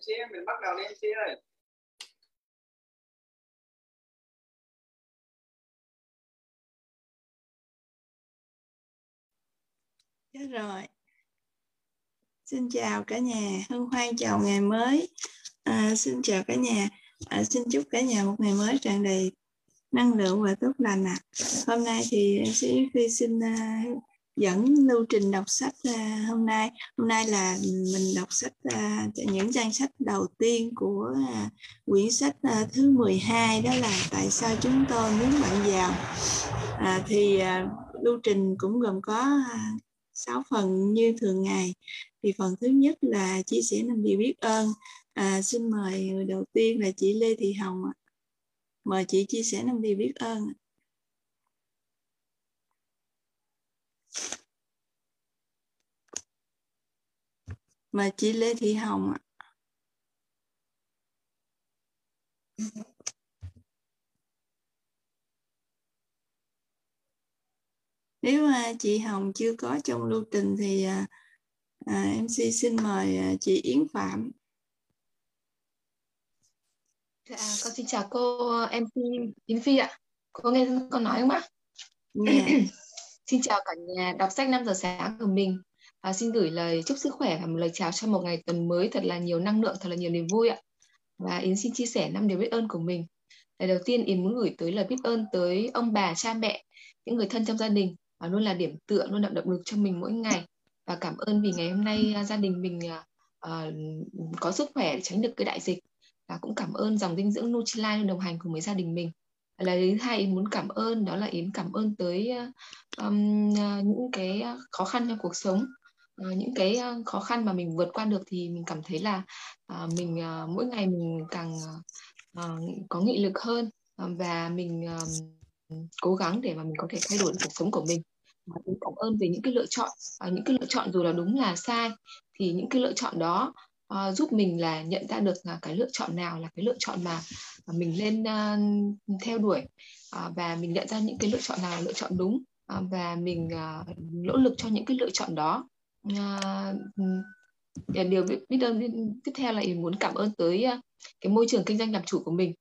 MC mình bắt đầu đi MC ơi Được rồi. Xin chào cả nhà, hân hoan chào ngày mới. À, xin chào cả nhà, à, xin chúc cả nhà một ngày mới tràn đầy năng lượng và tốt lành ạ. À. Hôm nay thì em sẽ Phi xin uh, dẫn lưu trình đọc sách uh, hôm nay. Hôm nay là mình đọc sách uh, những trang sách đầu tiên của uh, quyển sách uh, thứ 12 đó là tại sao chúng tôi muốn bạn giàu. À, thì uh, lưu trình cũng gồm có uh, 6 phần như thường ngày thì phần thứ nhất là chia sẻ năm điều biết ơn à, xin mời người đầu tiên là chị Lê Thị Hồng mời chị chia sẻ năm điều biết ơn mời chị Lê Thị Hồng ạ nếu mà chị Hồng chưa có trong lưu trình thì à, à, MC xin mời à, chị Yến Phạm Dạ, con xin chào cô MC Yến Phi ạ. Cô nghe con nói không ạ? Nghe. xin chào cả nhà đọc sách 5 giờ sáng của mình. À, xin gửi lời chúc sức khỏe và một lời chào cho một ngày tuần mới. Thật là nhiều năng lượng, thật là nhiều niềm vui ạ. Và Yến xin chia sẻ năm điều biết ơn của mình. Lời đầu tiên Yến muốn gửi tới lời biết ơn tới ông bà, cha mẹ, những người thân trong gia đình. Và luôn là điểm tựa luôn là động lực cho mình mỗi ngày. Và cảm ơn vì ngày hôm nay à, gia đình mình uh, có sức khỏe để tránh được cái đại dịch. Và cũng cảm ơn dòng dinh dưỡng Nutrilite đồng hành cùng với gia đình mình. Lời thứ hai Yến muốn cảm ơn đó là Yến cảm ơn tới um, những cái khó khăn trong cuộc sống uh, những cái ờ, khó khăn mà mình vượt qua được thì mình cảm thấy là uh, mình uh, mỗi ngày mình càng uh, có nghị lực hơn uh, và mình uh, cố gắng để mà mình có thể thay đổi cuộc sống của mình. Cũng cảm ơn về những cái lựa chọn uh, những cái lựa chọn dù là đúng là sai thì những cái lựa chọn đó uh, giúp mình là nhận ra được uh, cái lựa chọn nào là cái lựa chọn mà, uh, mình lên uh, theo đuổi uh, và mình nhận ra những cái lựa chọn nào là lựa chọn đúng uh, và mình uh, nỗ lực cho những cái lựa chọn đó à, điều biết, biết ơn tiếp theo là muốn cảm ơn tới ờ, cái môi trường kinh doanh làm chủ của mình.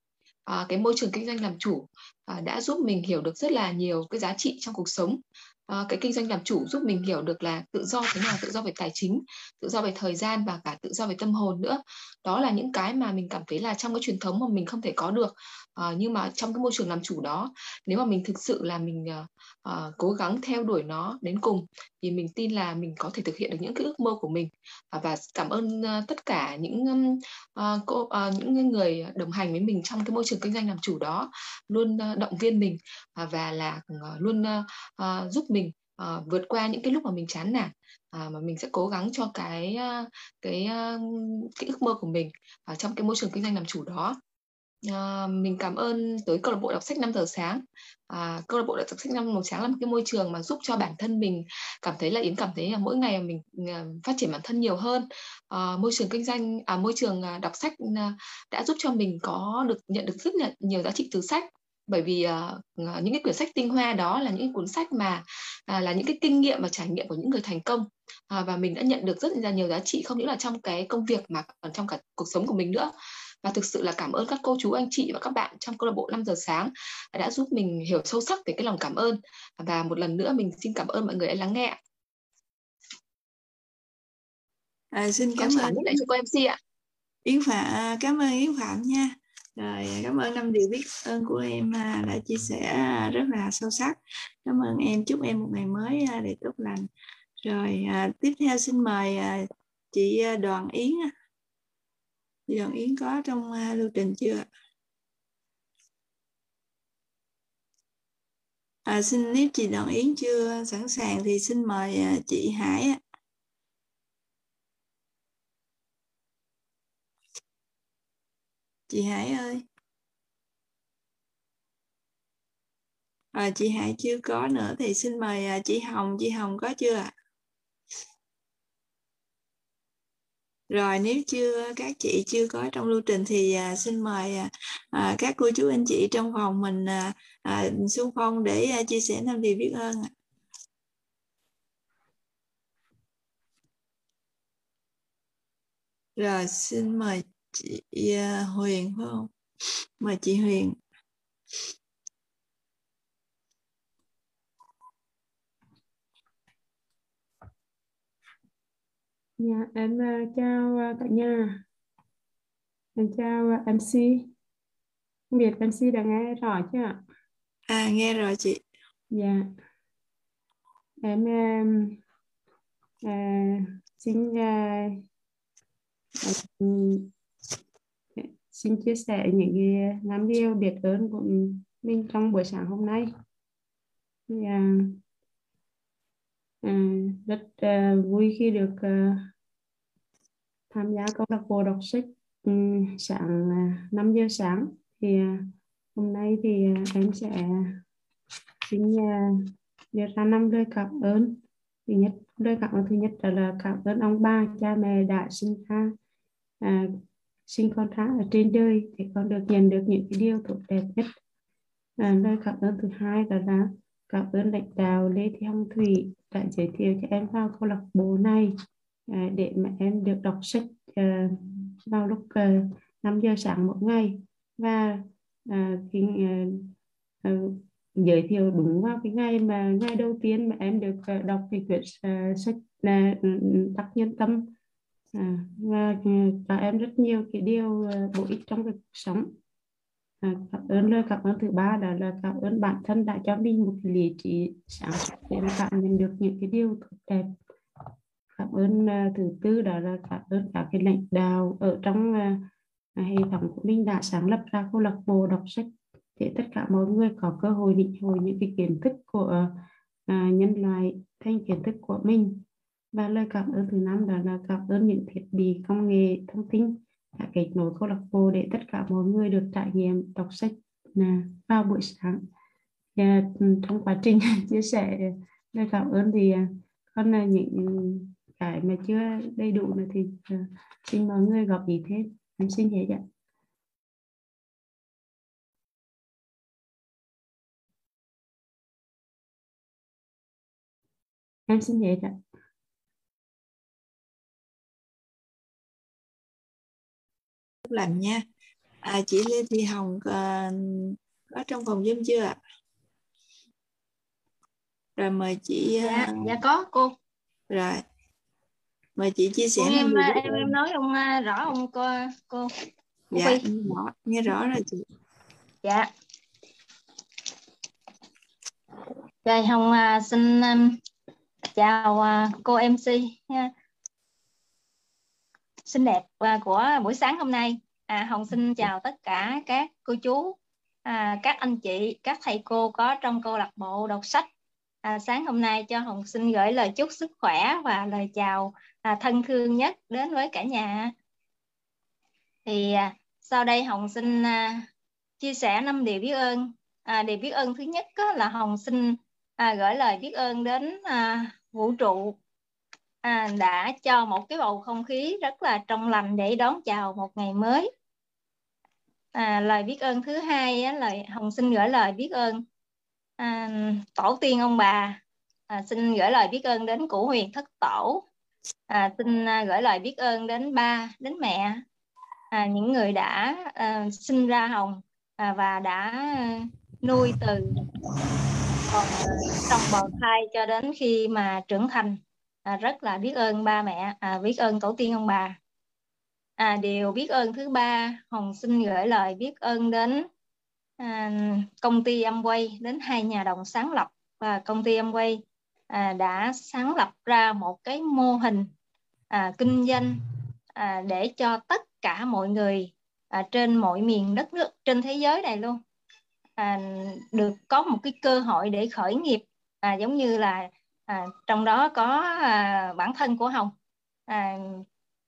À, cái môi trường kinh doanh làm chủ à, đã giúp mình hiểu được rất là nhiều cái giá trị trong cuộc sống. À, cái kinh doanh làm chủ giúp mình hiểu được là tự do thế nào tự do về tài chính tự do về thời gian và cả tự do về tâm hồn nữa. Đó là những cái mà mình cảm thấy là trong cái truyền thống mà mình không thể có được uh, nhưng mà trong cái môi trường làm chủ đó nếu mà mình thực sự là mình uh, uh, cố gắng theo đuổi nó đến cùng thì mình tin là mình có thể thực hiện được những cái ước mơ của mình. Uh, và cảm ơn uh, tất cả những uh, cô uh, những người đồng hành với mình trong cái môi trường kinh doanh làm chủ đó luôn uh, động viên mình uh, và là uh, luôn uh, uh, giúp mình uh, vượt qua những cái lúc mà mình chán nản à, mà mình sẽ cố gắng cho cái cái cái ước mơ của mình ở trong cái môi trường kinh doanh làm chủ đó. À, mình cảm ơn tới câu lạc bộ đọc sách 5 giờ sáng. À, câu lạc bộ đọc sách 5 giờ sáng là một cái môi trường mà giúp cho bản thân mình cảm thấy là Yến cảm thấy là mỗi ngày mình ờ, phát triển bản thân nhiều hơn. À, môi trường kinh doanh, à, môi trường à, đọc sách đã giúp cho mình có được nhận được rất là nhiều giá trị từ sách bởi vì uh, những cái quyển sách tinh hoa đó là những cuốn sách mà uh, là những cái kinh nghiệm và trải nghiệm của những người thành công uh, và mình đã nhận được rất là nhiều giá trị không những là trong cái công việc mà còn trong cả cuộc sống của mình nữa và thực sự là cảm ơn các cô chú anh chị và các bạn trong câu lạc bộ 5 giờ sáng đã giúp mình hiểu sâu sắc về cái lòng cảm ơn. Và một lần nữa mình xin cảm ơn mọi người đã lắng nghe à, xin cảm ơn lại cho cô MC ạ. Yến Phạm à, cảm ơn Yến Phạm nha. Rồi cảm ơn năm điều biết ơn của em à, đã chia sẻ rất là sâu sắc. Cảm ơn em chúc em một ngày mới à, đầy tốt lành. Rồi tiếp theo xin mời chị Đoàn Yến Dọn Yến có trong à, lưu trình chưa à, xin nếu chị Đoàn Yến chưa sẵn sàng thì xin mời à, chị Hải chị Hải ơi. À, chị Hải chưa có nữa thì xin mời uh, chị Hồng. Chị Hồng có chưa ạ? Rồi nếu chưa các chị chưa có trong lưu trình thì à, xin mời à, à, các cô chú anh chị trong phòng mình à, à, xung phong để à, chia sẻ năm điều biết ơn ạ. rồi xin mời chị à, Huyền phải không mời chị Huyền Dạ, em uh, chào uh, cả nhà. Em chào uh, MC. Không biết MC đã nghe rõ chưa ạ? À, nghe rồi chị. Dạ. Em um, uh, xin uh, xin chia sẻ những cái năm điều biết ơn của mình trong buổi sáng hôm nay. Yeah. À, rất uh, vui khi được uh, tham gia câu lạc bộ đọc sách um, sáng ờ, uh, 5 giờ sáng. Thì uh, hôm nay thì uh, em sẽ xin uh, đưa ra năm lời cảm ơn. Thứ nhất lời cảm ơn thứ nhất là, là cảm ơn ông ba cha mẹ đã sinh ra uh, sinh con ra ở trên đời để con được nhận được những cái điều tốt đẹp nhất. À, lời cảm ơn thứ hai là, là cảm ơn lãnh đạo Lê Thị Hồng Thủy đã giới thiệu cho em vào câu lạc bộ này. À, để mà em được đọc sách à, vào lúc à, 5 giờ sáng mỗi ngày. Và khi giới thiệu đúng vào cái ngày mà, ngày đầu tiên mà em được đọc cái quyển sách là tác nhân tâm. Và cho em rất nhiều cái điều bổ ích trong cuộc sống. À, cảm ơn lời cảm ơn thứ ba đó là cảm ơn bản thân đã cho mình một lý trí sáng suốt để cảm nhận được những cái điều tốt đẹp. Cảm ơn uh, thứ tư đó là cảm ơn các cái lãnh đạo ở trong uh, hệ thống của mình đã sáng lập ra câu lạc bộ đọc sách để tất cả mọi người có cơ hội định hồi những cái kiến thức của uh, nhân loại thành kiến thức của mình. Và lời cảm ơn thứ năm đó là cảm ơn những thiết bị công nghệ thông tin đã kết nối câu lạc bộ để tất cả mọi người được trải nghiệm đọc sách là vào buổi sáng. Và trong quá trình chia sẻ lời cảm ơn thì à, con là những cái mà chưa đầy đủ này thì à, xin mọi người góp ý thêm. Em xin hết ạ. Em xin hết ạ. Lành nha. À, chị Lê Thị Hồng uh, có trong phòng Zoom chưa ạ? Rồi mời chị uh... dạ, dạ có cô. rồi. Mời chị chia sẻ cô em em, em nói ông uh, rõ ông cô cô. Dạ nghe rõ, nghe rõ rồi chị. Dạ. Rồi Hồng uh, xin um, chào uh, cô MC nha xinh đẹp à, của buổi sáng hôm nay. À, Hồng xin chào tất cả các cô chú, à, các anh chị, các thầy cô có trong câu lạc bộ đọc sách. À, sáng hôm nay cho Hồng xin gửi lời chúc sức khỏe và lời chào à, thân thương nhất đến với cả nhà. Thì à, sau đây Hồng xin à, chia sẻ năm điều biết ơn. À, điều biết ơn thứ nhất á, là Hồng xin à, gửi lời biết ơn đến à, vũ trụ à, đã cho một cái bầu không khí rất là trong lành để đón chào một ngày mới. À, lời biết ơn thứ hai á, là Hồng xin gửi lời biết ơn à, tổ tiên ông bà. À, xin gửi lời biết ơn đến cụ huyền thất tổ. À, xin à, gửi lời biết ơn đến ba, đến mẹ, à, những người đã à, sinh ra Hồng à, và đã à, nuôi từ còn trong bào thai cho đến khi mà trưởng thành à, rất là biết ơn ba mẹ. À, biết ơn tổ tiên ông bà. À, điều biết ơn thứ ba hồng xin gửi lời biết ơn đến à, công ty Amway đến hai nhà đồng sáng lập. Và công ty Amway à, đã sáng lập ra một cái mô hình à, kinh doanh à, để cho tất cả mọi người à, trên mọi miền đất nước trên thế giới này luôn à, được có một cái cơ hội để khởi nghiệp. À, giống như là à, trong đó có à, bản thân của Hồng. À,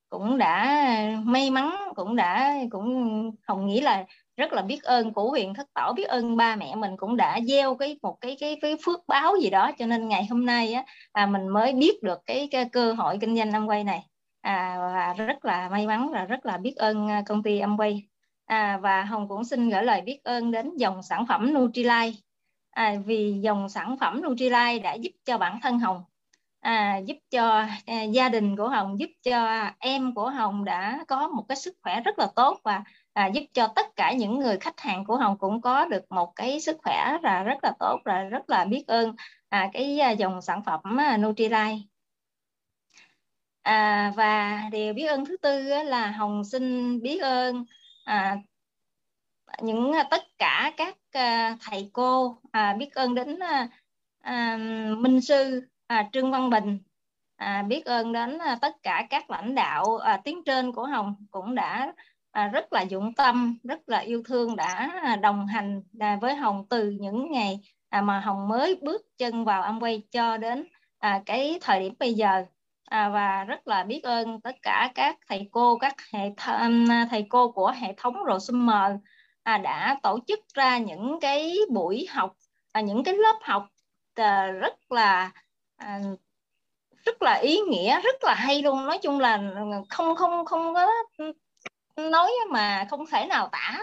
cũng đã may mắn cũng đã cũng Hồng nghĩ là rất là biết ơn của huyện thất tổ biết ơn ba mẹ mình cũng đã gieo cái một cái cái cái phước báo gì đó. Cho nên ngày hôm nay á à, mình mới biết được cái, cái cơ hội kinh doanh Amway này. À, và rất là may mắn và rất là biết ơn à, công ty Amway. À, và Hồng cũng xin gửi lời biết ơn đến dòng sản phẩm Nutrilite à, vì dòng sản phẩm Nutrilite đã giúp cho bản thân Hồng à, giúp cho à, gia đình của Hồng giúp cho em của Hồng đã có một cái sức khỏe rất là tốt và à, giúp cho tất cả những người khách hàng của Hồng cũng có được một cái sức khỏe là rất là tốt và rất là biết ơn à, cái à, dòng sản phẩm à, Nutrilite à, và điều biết ơn thứ tư là Hồng xin biết ơn à, những à, tất cả các à, thầy cô à, biết ơn đến à, à, minh sư à, Trương Văn Bình à, biết ơn đến à, tất cả các lãnh đạo à, tiến trên của Hồng cũng đã à, rất là dụng tâm rất là yêu thương đã à, đồng hành à, với Hồng từ những ngày à, mà Hồng mới bước chân vào Amway cho đến à, cái thời điểm bây giờ. À, và rất là biết ơn tất cả các thầy cô các hệ th- thầy cô của hệ thống Rosumer à, đã tổ chức ra những cái buổi học à, những cái lớp học à, rất là à, rất là ý nghĩa rất là hay luôn. Nói chung là không không không có nói mà không thể nào tả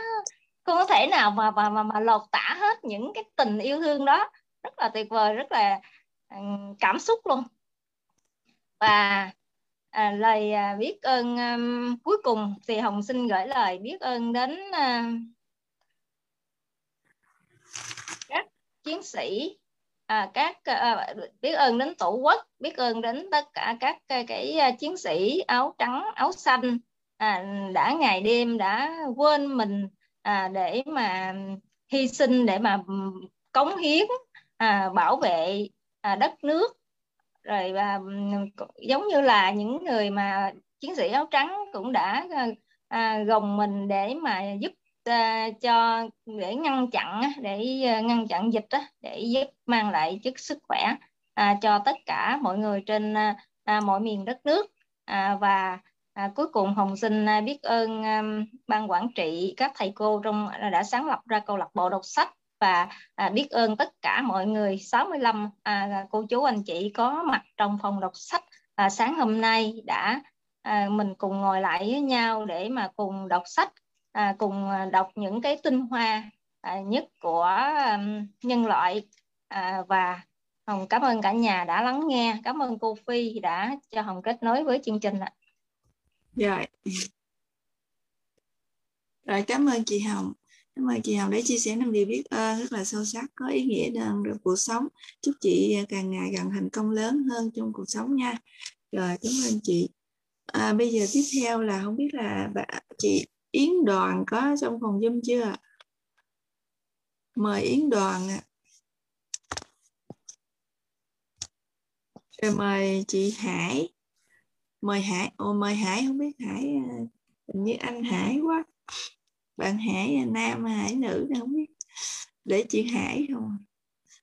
không có thể nào mà mà mà, mà lột tả hết những cái tình yêu thương đó. Rất là tuyệt vời rất là ừ, cảm xúc luôn. Và à, lời à, biết ơn à, cuối cùng thì hồng xin gửi lời biết ơn đến à, các chiến sĩ à, các à, biết ơn đến tổ quốc biết ơn đến tất cả các à, cái, cái chiến sĩ áo trắng áo xanh. À, đã ngày đêm đã quên mình à, để mà hy sinh để mà cống hiến à, bảo vệ à, đất nước. Rồi và giống như là những người mà chiến sĩ áo trắng cũng đã à, à gồng mình để mà giúp cho để ngăn chặn để ờ, ngăn chặn dịch để giúp mang lại chất sức khỏe à, cho tất cả mọi người trên ờ, à, mọi miền đất nước. À, và À, cuối cùng Hồng xin biết ơn um, ban quản trị các thầy cô trong đã sáng lập ra câu lạc bộ đọc sách. Và à, biết ơn tất cả mọi người 65 à, cô chú anh chị có mặt trong phòng đọc sách. À, sáng hôm nay đã à, mình cùng ngồi lại với nhau để mà cùng đọc sách à, cùng à, đọc những cái tinh hoa à, nhất của um, nhân loại. À, và Hồng cảm ơn cả nhà đã lắng nghe. Cảm ơn cô Phi đã cho Hồng kết nối với chương trình ạ. Rồi rồi cảm ơn chị Hồng. Cảm ơn chị Hồng đã chia sẻ năm điều biết ơn rất là sâu sắc có ý nghĩa trong cuộc sống. Chúc chị à, càng ngày càng thành công lớn hơn trong cuộc sống nha. Rồi cảm ơn chị. À, bây giờ tiếp theo là không biết là bà, chị Yến Đoàn có trong phòng Zoom chưa? Mời Yến Đoàn ạ. Rồi mời chị Hải. Mời Hải, ồ, mời Hải, không biết Hải à, hình như anh Hải quá. Bạn Hải à, nam, Hải, nữ không biết. Để chị Hải không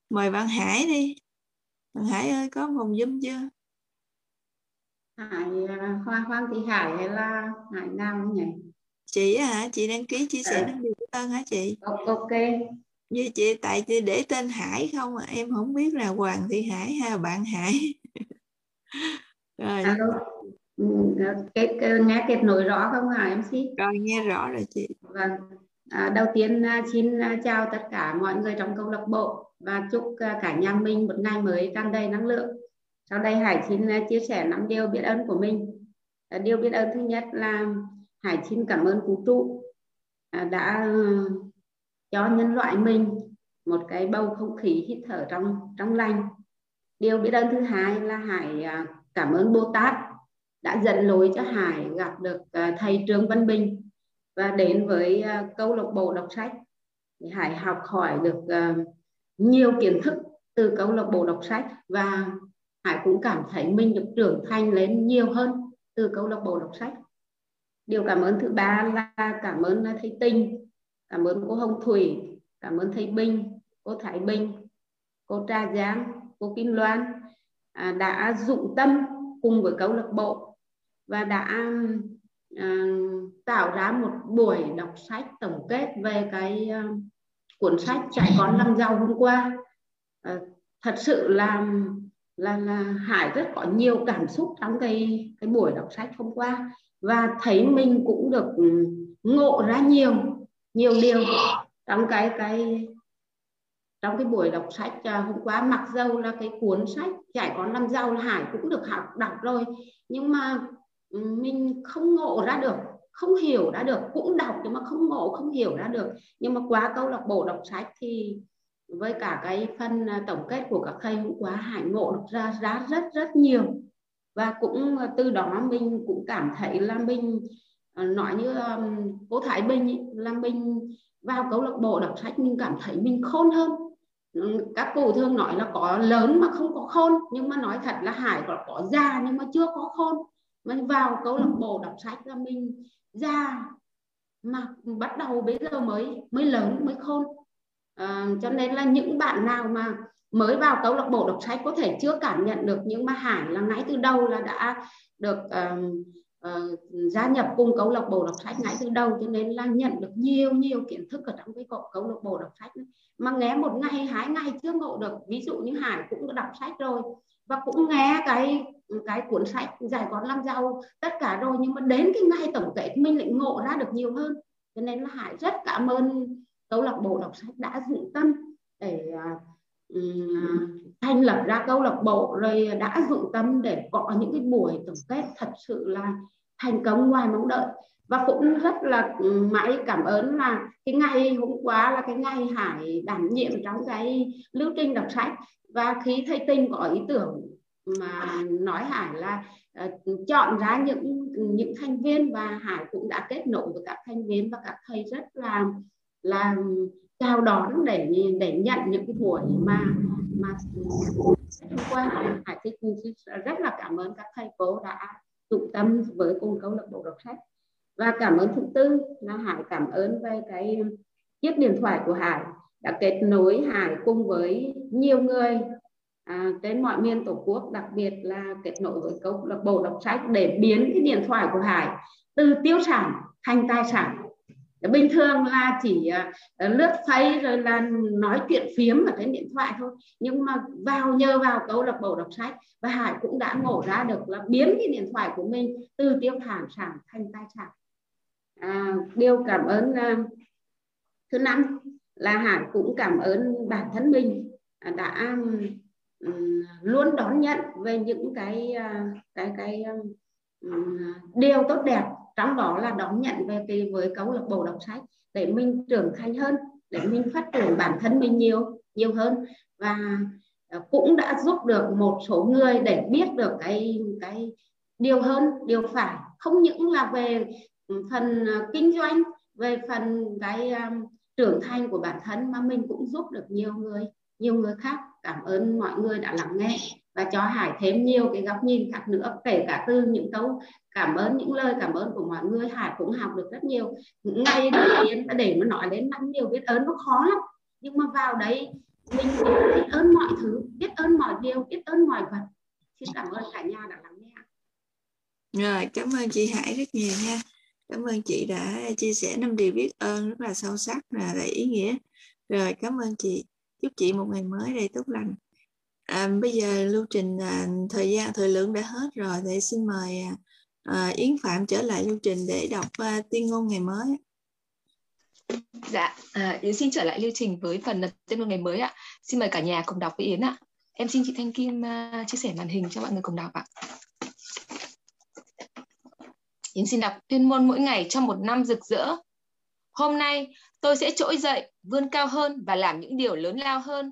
mời bạn Hải đi. Bạn Hải ơi, có phòng zoom chưa? Hải à, Hoa Hoang Thị Hải hay là Hải Nam nhỉ? Chị hả? Chị đăng ký chia sẻ à. điều biết ơn hả chị? Ok như chị tại chị để tên Hải không à? Em không biết là Hoàng Thị Hải hay bạn Hải. Rồi. Alo. Ừ, cái, cái nghe kết nối rõ không hả em xin rồi nghe rõ rồi chị. Vâng. À, đầu tiên à, xin à, chào tất cả mọi người trong câu lạc bộ và chúc cả nhà mình một ngày mới tràn đầy năng lượng. Sau đây Hải xin chia sẻ năm điều biết ơn của mình. Điều biết ơn thứ nhất là Hải xin cảm ơn vũ trụ à, đã ừ, cho nhân loại mình một cái bầu không khí hít thở trong trong lành. Điều biết ơn thứ hai là Hải à, cảm ơn Bồ Tát đã dẫn lối cho Hải gặp được à, thầy Trương Văn Bình và đến với câu lạc bộ đọc sách. Thì Hải học hỏi được nhiều kiến thức từ câu lạc bộ đọc sách và Hải cũng cảm thấy mình được trưởng thành lên nhiều hơn từ câu lạc bộ đọc sách điều cảm ơn thứ ba là cảm ơn à, thầy Tinh cảm ơn cô Hồng Thủy cảm ơn thầy Bình cô Thái Bình cô Trà Giang cô Kim Loan à, đã dụng tâm cùng với câu lạc bộ và đã à, tạo ra một buổi đọc sách tổng kết về cái à, cuốn sách chạy con làm giàu hôm qua. À, thật sự là là là Hải rất có nhiều cảm xúc trong cái cái buổi đọc sách hôm qua và thấy mình cũng được ừ, ngộ ra nhiều nhiều điều trong cái cái, trong cái buổi đọc sách. À, hôm qua mặc dâu là cái cuốn sách trải con năm rau là Hải cũng được học, đọc rồi. Nhưng mà ừ, mình không ngộ ra được, không hiểu ra được, cũng đọc nhưng mà không ngộ, không hiểu ra được. Nhưng mà qua câu lạc bộ đọc sách thì với cả cái phần à, tổng kết của các thầy hôm qua, Hải ngộ được ra ra rất rất nhiều và cũng ờ, từ đó mình cũng cảm thấy là mình ờ, nói như um, cô Thái Bình ấy, là mình vào câu lạc bộ đọc sách mình cảm thấy mình khôn hơn. Ừ, các cụ thường nói là có lớn mà không có khôn nhưng mà nói thật là Hải có có già nhưng mà chưa có khôn. Mình vào câu lạc bộ đọc sách là mình già mà bắt đầu bây giờ mới mới lớn mới khôn. À, cho nên là những bạn nào mà mới vào câu lạc bộ đọc sách có thể chưa cảm nhận được nhưng mà Hải là ngay từ đầu là đã được uh, uh, gia nhập cùng câu lạc bộ đọc sách ngay từ đầu cho nên là nhận được nhiều nhiều kiến thức ở trong cái câu, câu lạc bộ đọc sách này. mà nghe một ngày hai ngày chưa ngộ được ví dụ như Hải cũng đã đọc sách rồi và cũng nghe cái cái cuốn sách giải con làm giàu tất cả rồi nhưng mà đến cái ngày tổng kết mình lại ngộ ra được nhiều hơn cho nên là Hải rất cảm ơn câu lạc bộ đọc sách đã dụng tâm để uh, thành lập ra câu lạc bộ rồi đã dụng tâm để có những cái buổi tổng kết thật sự là thành công ngoài mong đợi. Và cũng rất là mãi cảm ơn là cái ngày hôm qua là cái ngày Hải đảm nhiệm trong cái lưu trình đọc sách. Và khi thầy Tinh có ý tưởng mà nói Hải là uh, chọn ra những những thành viên và Hải cũng đã kết nối với các thành viên và các thầy rất là là chào đón để để nhận những cái buổi mà mà hôm qua. Hải thích rất là cảm ơn các thầy cô đã tụ tâm với cùng câu lạc bộ đọc sách. Và cảm ơn thứ tư là Hải cảm ơn về cái chiếc điện thoại của Hải đã kết nối Hải cùng với nhiều người à, trên mọi miền tổ quốc đặc biệt là kết nối với câu lạc bộ đọc sách để biến cái điện thoại của Hải từ tiêu sản thành tài sản bình thường là chỉ à, ờ, lướt thấy rồi là nói chuyện phiếm ở trên điện thoại thôi. Nhưng mà vào nhờ vào câu lạc bộ đọc sách và Hải cũng đã ngộ ra được là biến cái điện thoại của mình từ tiêu thản sản thành tài sản à, điều cảm ơn uh, thứ năm là Hải cũng cảm ơn bản thân mình đã um, luôn đón nhận về những cái uh, cái cái um, điều tốt đẹp trong đó là đón nhận về cái với câu lạc bộ đọc sách để mình trưởng thành hơn để mình phát triển bản thân mình nhiều nhiều hơn. Và ờ, cũng đã giúp được một số người để biết được cái cái điều hơn điều phải. Không những là về phần ờ, kinh doanh về phần cái um, trưởng thành của bản thân mà mình cũng giúp được nhiều người nhiều người khác. Cảm ơn mọi người đã lắng nghe và cho Hải thêm nhiều cái góc nhìn khác nữa, kể cả từ những câu cảm ơn, những lời cảm ơn của mọi người, Hải cũng học được rất nhiều. Ngay đầu tiên để mà nói đến năm điều biết ơn nó khó lắm. Nhưng mà vào đấy mình biết ơn mọi thứ, biết ơn mọi điều, biết ơn mọi vật. Xin cảm ơn cả nhà đã lắng nghe rồi, cảm ơn chị Hải rất nhiều nha. Cảm ơn chị đã chia sẻ năm điều biết ơn rất là sâu sắc là đầy ý nghĩa. Rồi, cảm ơn chị. Chúc chị một ngày mới đầy tốt lành à, bây giờ lưu trình à, thời gian thời lượng đã hết rồi thì xin mời à, à Yến Phạm trở lại lưu trình để đọc à, tiên ngôn ngày mới. Dạ, à, Yến xin trở lại lưu trình với phần tiên ngôn ngày mới ạ. Xin mời cả nhà cùng đọc với Yến ạ. Em xin chị Thanh Kim à, chia sẻ màn hình cho mọi người cùng đọc ạ. Yến xin đọc tuyên ngôn mỗi ngày trong một năm rực rỡ. Hôm nay tôi sẽ trỗi dậy, vươn cao hơn và làm những điều lớn lao hơn.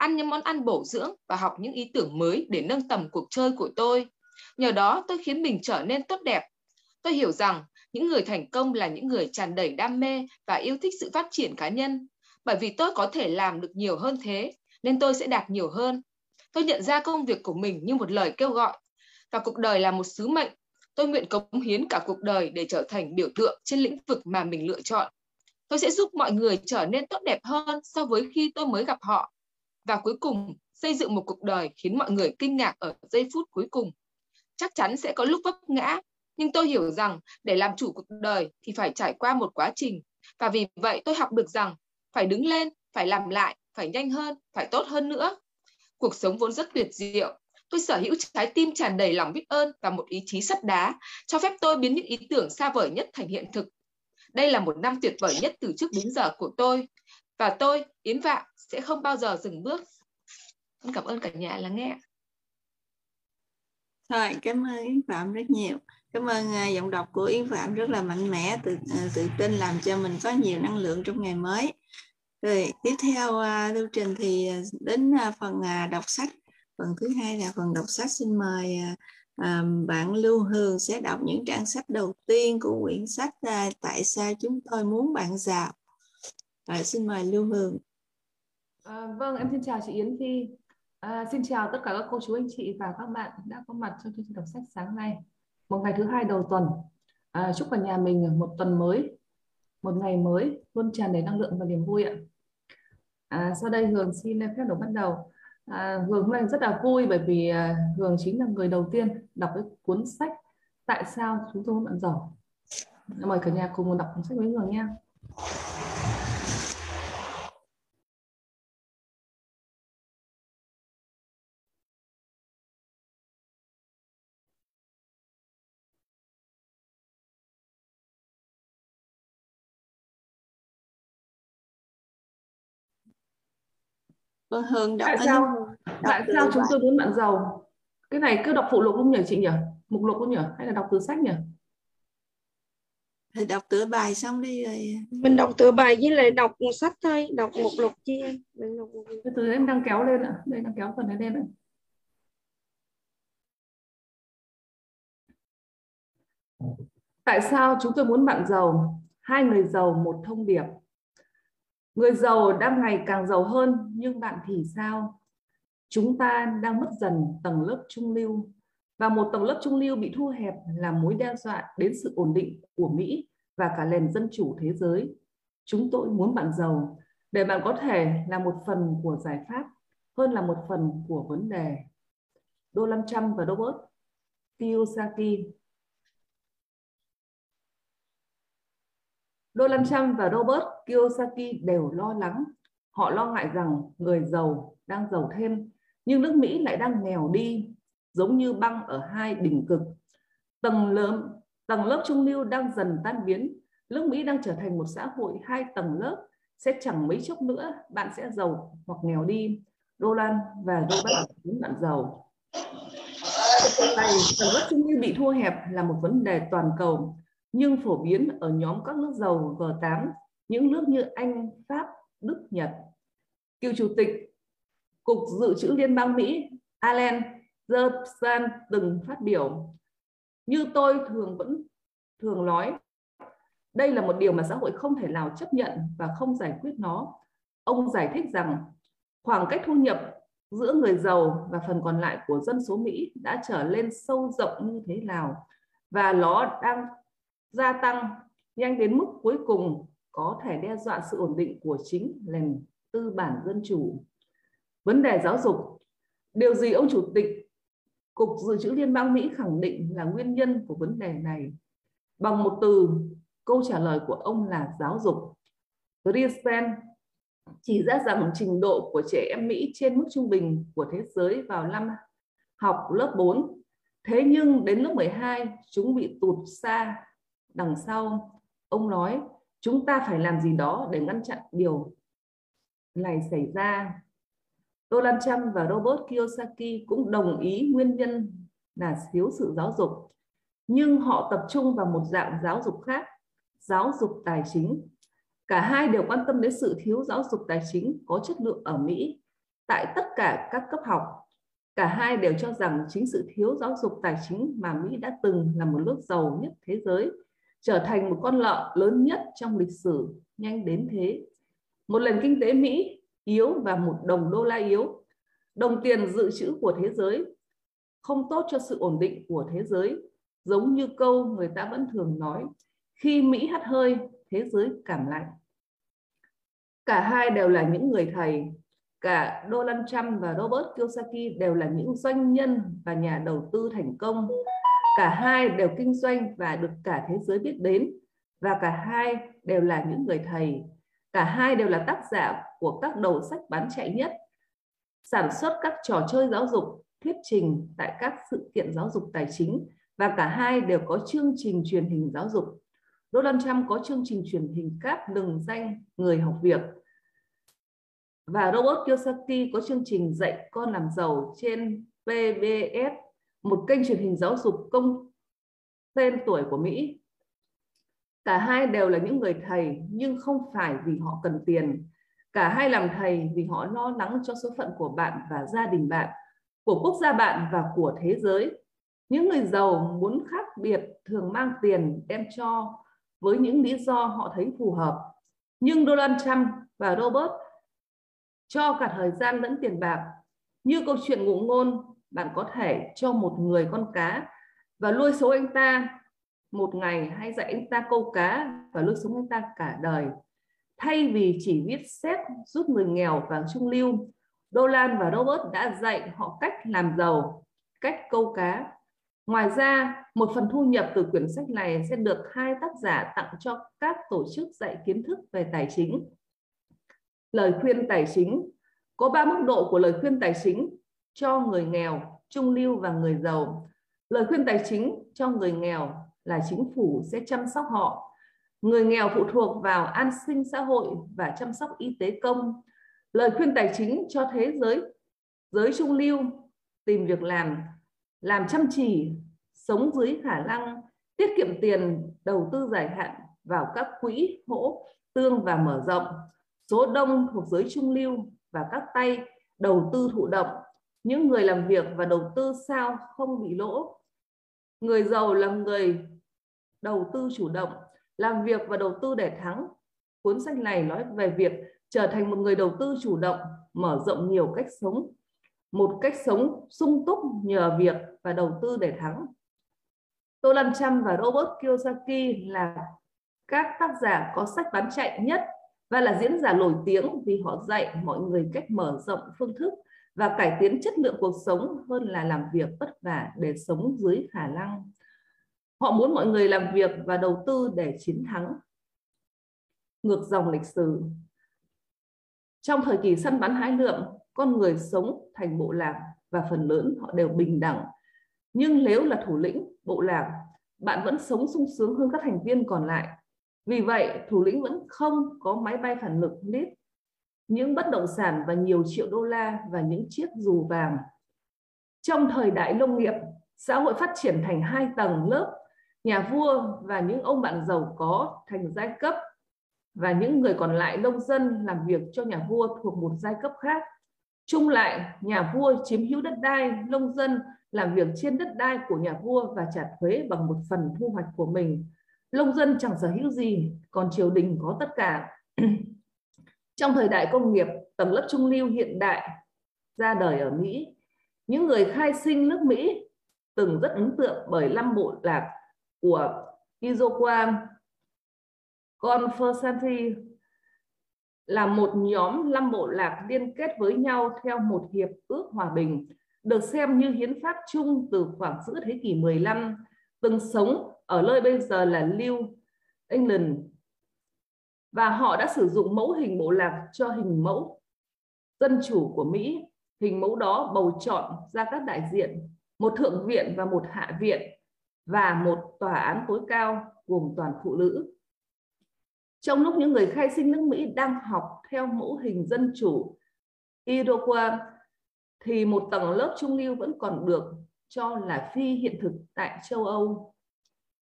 ăn những món ăn bổ dưỡng và học những ý tưởng mới để nâng tầm cuộc chơi của tôi. Nhờ đó tôi khiến mình trở nên tốt đẹp Tôi hiểu rằng những người thành công là những người tràn đầy đam mê và yêu thích sự phát triển cá nhân. Bởi vì tôi có thể làm được nhiều hơn thế, nên tôi sẽ đạt nhiều hơn. Tôi nhận ra công việc của mình như một lời kêu gọi. Và cuộc đời là một sứ mệnh. Tôi nguyện cống hiến cả cuộc đời để trở thành biểu tượng trên lĩnh vực mà mình lựa chọn. Tôi sẽ giúp mọi người trở nên tốt đẹp hơn so với khi tôi mới gặp họ. Và cuối cùng, xây dựng một cuộc đời khiến mọi người kinh ngạc ở giây phút cuối cùng. Chắc chắn sẽ có lúc vấp ngã, nhưng tôi hiểu rằng để làm chủ cuộc đời thì phải trải qua một quá trình. Và vì vậy tôi học được rằng phải đứng lên, phải làm lại, phải nhanh hơn, phải tốt hơn nữa. Cuộc sống vốn rất tuyệt diệu. Tôi sở hữu trái tim tràn đầy lòng biết ơn và một ý chí sắt đá, cho phép tôi biến những ý tưởng xa vời nhất thành hiện thực. Đây là một năm tuyệt vời nhất từ trước đến giờ của tôi. Và tôi, Yến Vạn, sẽ không bao giờ dừng bước. Cảm ơn cả nhà lắng nghe. Thôi, cảm ơn Yến Phạm rất nhiều. Cảm ơn uh, giọng đọc của Yến Phạm rất là mạnh mẽ, tự uh, tự tin làm cho mình có nhiều năng lượng trong ngày mới. Rồi tiếp theo uh, lưu trình thì đến uh, phần uh, đọc sách. Phần thứ hai là phần đọc sách. Xin mời uh, uh, bạn Lưu Hương sẽ đọc những trang sách đầu tiên của quyển sách uh, Tại sao chúng tôi muốn bạn giàu. Rồi, xin mời Lưu Hương. À, vâng, em xin chào chị Yến Phi. À, xin chào tất cả các cô chú anh chị và các bạn đã có mặt trong chương trình đọc sách sáng nay. Một ngày thứ hai đầu tuần. À, chúc cả nhà mình một tuần mới, một ngày mới luôn tràn đầy năng lượng và niềm vui ạ. À, sau đây Hường xin phép được bắt đầu. À, Hường hôm nay rất là vui bởi vì à, Hường chính là người đầu tiên đọc cái cuốn sách Tại sao chúng tôi muốn bạn giàu. Mời cả nhà cùng đọc cuốn sách với Hường nha. Cô Hương đọc tại sao đọc tại sao chúng tôi muốn bạn giàu? Cái này cứ đọc phụ lục không nhỉ chị nhỉ? Mục lục không nhỉ? Hay là đọc từ sách nhỉ? Thì đọc tựa bài xong đi rồi. Mình đọc tựa bài với lại đọc sách thôi đọc một lục chi em? Mình đọc một lục. từ em đang kéo lên ạ. Đây đang kéo phần này lên ạ. Tại sao chúng tôi muốn bạn giàu? Hai người giàu một thông điệp người giàu đang ngày càng giàu hơn, nhưng bạn thì sao chúng ta đang mất dần tầng lớp trung lưu và một tầng lớp trung lưu bị thu hẹp là mối đe dọa đến sự ổn định của Mỹ và cả nền dân chủ thế giới. Chúng tôi muốn bạn giàu để bạn có thể là một phần của giải pháp hơn là một phần của vấn đề. Donald Trump và Robert Kiyosaki Donald Trump và Robert Kiyosaki đều lo lắng. Họ lo ngại rằng người giàu đang giàu thêm, nhưng nước Mỹ lại đang nghèo đi, giống như băng ở hai đỉnh cực. Tầng lớp, tầng lớp trung lưu đang dần tan biến. Nước Mỹ đang trở thành một xã hội hai tầng lớp. Sẽ chẳng mấy chốc nữa bạn sẽ giàu hoặc nghèo đi. Roland và Robert muốn bạn giàu. Này, tầng lớp trung lưu bị thu hẹp là một vấn đề toàn cầu nhưng phổ biến ở nhóm các nước giàu G8, những nước như Anh, Pháp, Đức, Nhật. Cựu chủ tịch Cục Dự trữ Liên bang Mỹ Alan Zerbsan từng phát biểu như tôi thường vẫn thường nói đây là một điều mà xã hội không thể nào chấp nhận và không giải quyết nó. Ông giải thích rằng khoảng cách thu nhập giữa người giàu và phần còn lại của dân số Mỹ đã trở lên sâu rộng như thế nào và nó đang gia tăng nhanh đến mức cuối cùng có thể đe dọa sự ổn định của chính nền tư bản dân chủ. Vấn đề giáo dục, điều gì ông chủ tịch Cục Dự trữ Liên bang Mỹ khẳng định là nguyên nhân của vấn đề này? Bằng một từ, câu trả lời của ông là giáo dục. Greenspan chỉ ra rằng trình độ của trẻ em Mỹ trên mức trung bình của thế giới vào năm học lớp 4. Thế nhưng đến lớp 12, chúng bị tụt xa đằng sau. Ông nói, chúng ta phải làm gì đó để ngăn chặn điều này xảy ra. Donald Trump và Robert Kiyosaki cũng đồng ý nguyên nhân là thiếu sự giáo dục. Nhưng họ tập trung vào một dạng giáo dục khác, giáo dục tài chính. Cả hai đều quan tâm đến sự thiếu giáo dục tài chính có chất lượng ở Mỹ tại tất cả các cấp học. Cả hai đều cho rằng chính sự thiếu giáo dục tài chính mà Mỹ đã từng là một nước giàu nhất thế giới trở thành một con lợn lớn nhất trong lịch sử nhanh đến thế. Một lần kinh tế Mỹ yếu và một đồng đô la yếu. Đồng tiền dự trữ của thế giới không tốt cho sự ổn định của thế giới, giống như câu người ta vẫn thường nói, khi Mỹ hắt hơi, thế giới cảm lạnh. Cả hai đều là những người thầy. cả Donald Trump và Robert Kiyosaki đều là những doanh nhân và nhà đầu tư thành công. Cả hai đều kinh doanh và được cả thế giới biết đến và cả hai đều là những người thầy. Cả hai đều là tác giả của các đầu sách bán chạy nhất, sản xuất các trò chơi giáo dục, thuyết trình tại các sự kiện giáo dục tài chính và cả hai đều có chương trình truyền hình giáo dục. Donald Trump có chương trình truyền hình các lừng danh người học việc và Robert Kiyosaki có chương trình dạy con làm giàu trên PBS, một kênh truyền hình giáo dục công tên tuổi của Mỹ. Cả hai đều là những người thầy nhưng không phải vì họ cần tiền. Cả hai làm thầy vì họ lo lắng cho số phận của bạn và gia đình bạn, của quốc gia bạn và của thế giới. Những người giàu muốn khác biệt thường mang tiền đem cho với những lý do họ thấy phù hợp. Nhưng Donald Trump và Robert cho cả thời gian lẫn tiền bạc. Như câu chuyện ngụ ngôn, bạn có thể cho một người con cá và nuôi sống anh ta một ngày hay dạy anh ta câu cá và nuôi sống anh ta cả đời. Thay vì chỉ viết xét giúp người nghèo và trung lưu, Dolan và Robert đã dạy họ cách làm giàu, cách câu cá. Ngoài ra, một phần thu nhập từ quyển sách này sẽ được hai tác giả tặng cho các tổ chức dạy kiến thức về tài chính lời khuyên tài chính có ba mức độ của lời khuyên tài chính cho người nghèo, trung lưu và người giàu. Lời khuyên tài chính cho người nghèo là chính phủ sẽ chăm sóc họ. Người nghèo phụ thuộc vào an sinh xã hội và chăm sóc y tế công. Lời khuyên tài chính cho thế giới giới trung lưu, tìm việc làm làm chăm chỉ, sống dưới khả năng, tiết kiệm tiền, đầu tư dài hạn vào các quỹ hỗ tương và mở rộng. Số đông thuộc giới trung lưu và các tay đầu tư thụ động những người làm việc và đầu tư sao không bị lỗ? Người giàu là người đầu tư chủ động, làm việc và đầu tư để thắng. Cuốn sách này nói về việc trở thành một người đầu tư chủ động, mở rộng nhiều cách sống. Một cách sống sung túc nhờ việc và đầu tư để thắng. Donald Trump và Robert Kiyosaki là các tác giả có sách bán chạy nhất và là diễn giả nổi tiếng vì họ dạy mọi người cách mở rộng phương thức và cải tiến chất lượng cuộc sống hơn là làm việc vất vả để sống dưới khả năng. Họ muốn mọi người làm việc và đầu tư để chiến thắng. Ngược dòng lịch sử. Trong thời kỳ săn bắn hái lượm, con người sống thành bộ lạc và phần lớn họ đều bình đẳng. Nhưng nếu là thủ lĩnh bộ lạc, bạn vẫn sống sung sướng hơn các thành viên còn lại vì vậy, thủ lĩnh vẫn không có máy bay phản lực lít, những bất động sản và nhiều triệu đô la và những chiếc dù vàng. Trong thời đại nông nghiệp, xã hội phát triển thành hai tầng lớp, nhà vua và những ông bạn giàu có thành giai cấp và những người còn lại nông dân làm việc cho nhà vua thuộc một giai cấp khác. Chung lại, nhà vua chiếm hữu đất đai, nông dân làm việc trên đất đai của nhà vua và trả thuế bằng một phần thu hoạch của mình nông dân chẳng sở hữu gì, còn triều đình có tất cả. Trong thời đại công nghiệp, tầng lớp trung lưu hiện đại ra đời ở Mỹ. Những người khai sinh nước Mỹ từng rất ấn tượng bởi năm bộ lạc của Izoquam Confederacy là một nhóm năm bộ lạc liên kết với nhau theo một hiệp ước hòa bình, được xem như hiến pháp chung từ khoảng giữa thế kỷ 15, từng sống ở nơi bây giờ là New England và họ đã sử dụng mẫu hình bộ lạc cho hình mẫu dân chủ của Mỹ. Hình mẫu đó bầu chọn ra các đại diện, một thượng viện và một hạ viện và một tòa án tối cao gồm toàn phụ nữ. Trong lúc những người khai sinh nước Mỹ đang học theo mẫu hình dân chủ Iroquois thì một tầng lớp trung lưu vẫn còn được cho là phi hiện thực tại châu Âu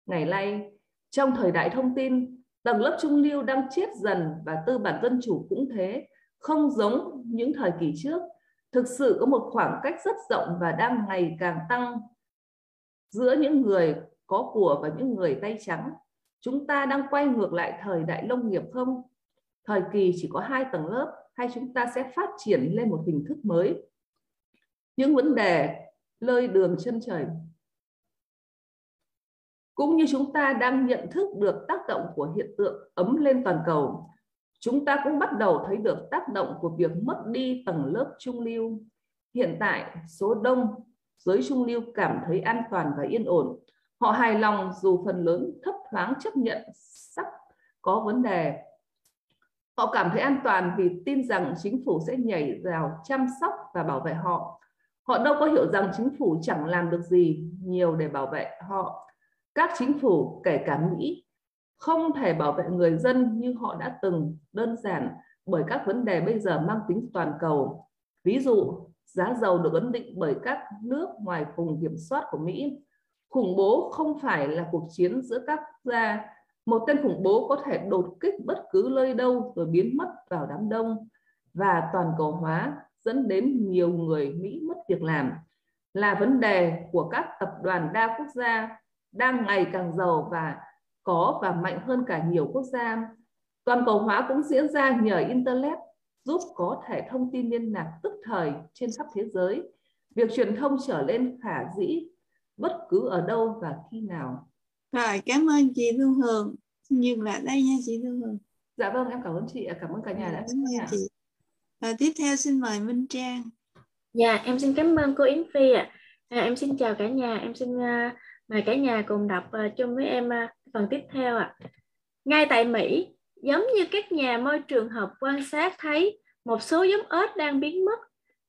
Ngày nay, trong thời đại thông tin, tầng lớp trung lưu đang chết dần và tư bản dân chủ cũng thế, không giống những thời kỳ trước. Thực sự có một khoảng cách rất rộng và đang ngày càng tăng giữa những người có của và những người tay trắng. Chúng ta đang quay ngược lại thời đại nông nghiệp không? Thời kỳ chỉ có hai tầng lớp hay chúng ta sẽ phát triển lên một hình thức mới? Những vấn đề lơi đường chân trời cũng như chúng ta đang nhận thức được tác động của hiện tượng ấm lên toàn cầu chúng ta cũng bắt đầu thấy được tác động của việc mất đi tầng lớp trung lưu. Hiện tại, số đông giới trung lưu cảm thấy an toàn và yên ổn. Họ hài lòng dù phần lớn thấp thoáng chấp nhận sắp có vấn đề. Họ cảm thấy an toàn vì tin rằng chính phủ sẽ nhảy vào chăm sóc và bảo vệ họ. Họ đâu có hiểu rằng chính phủ chẳng làm được gì nhiều để bảo vệ họ. Các chính phủ, kể cả Mỹ, không thể bảo vệ người dân như họ đã từng đơn giản bởi các vấn đề bây giờ mang tính toàn cầu. Ví dụ, giá dầu được ấn định bởi các nước ngoài vùng kiểm soát của Mỹ. Khủng bố không phải là cuộc chiến giữa các quốc gia. Một tên khủng bố có thể đột kích bất cứ nơi đâu rồi biến mất vào đám đông và toàn cầu hóa dẫn đến nhiều người Mỹ mất việc làm là vấn đề của các tập đoàn đa quốc gia đang ngày càng giàu và có và mạnh hơn cả nhiều quốc gia. Toàn cầu hóa cũng diễn ra nhờ Internet giúp có thể thông tin liên lạc tức thời trên khắp thế giới. Việc truyền thông trở lên khả dĩ bất cứ ở đâu và khi nào. Rồi, cảm ơn chị Thu Hường. Xin dừng lại đây nha chị Thu Hường. Dạ vâng, em cảm ơn chị, cảm ơn cả nhà đã cảm ơn chị. Và tiếp theo xin mời Minh Trang. Dạ, em xin cảm ơn cô Yến Phi ạ. À. À, em xin chào cả nhà, em xin uh, mời cả nhà cùng đọc uh, chung với em uh, phần tiếp theo ạ. À. Ngay tại Mỹ, giống như các nhà môi trường học quan sát thấy một số giống ếch đang biến mất.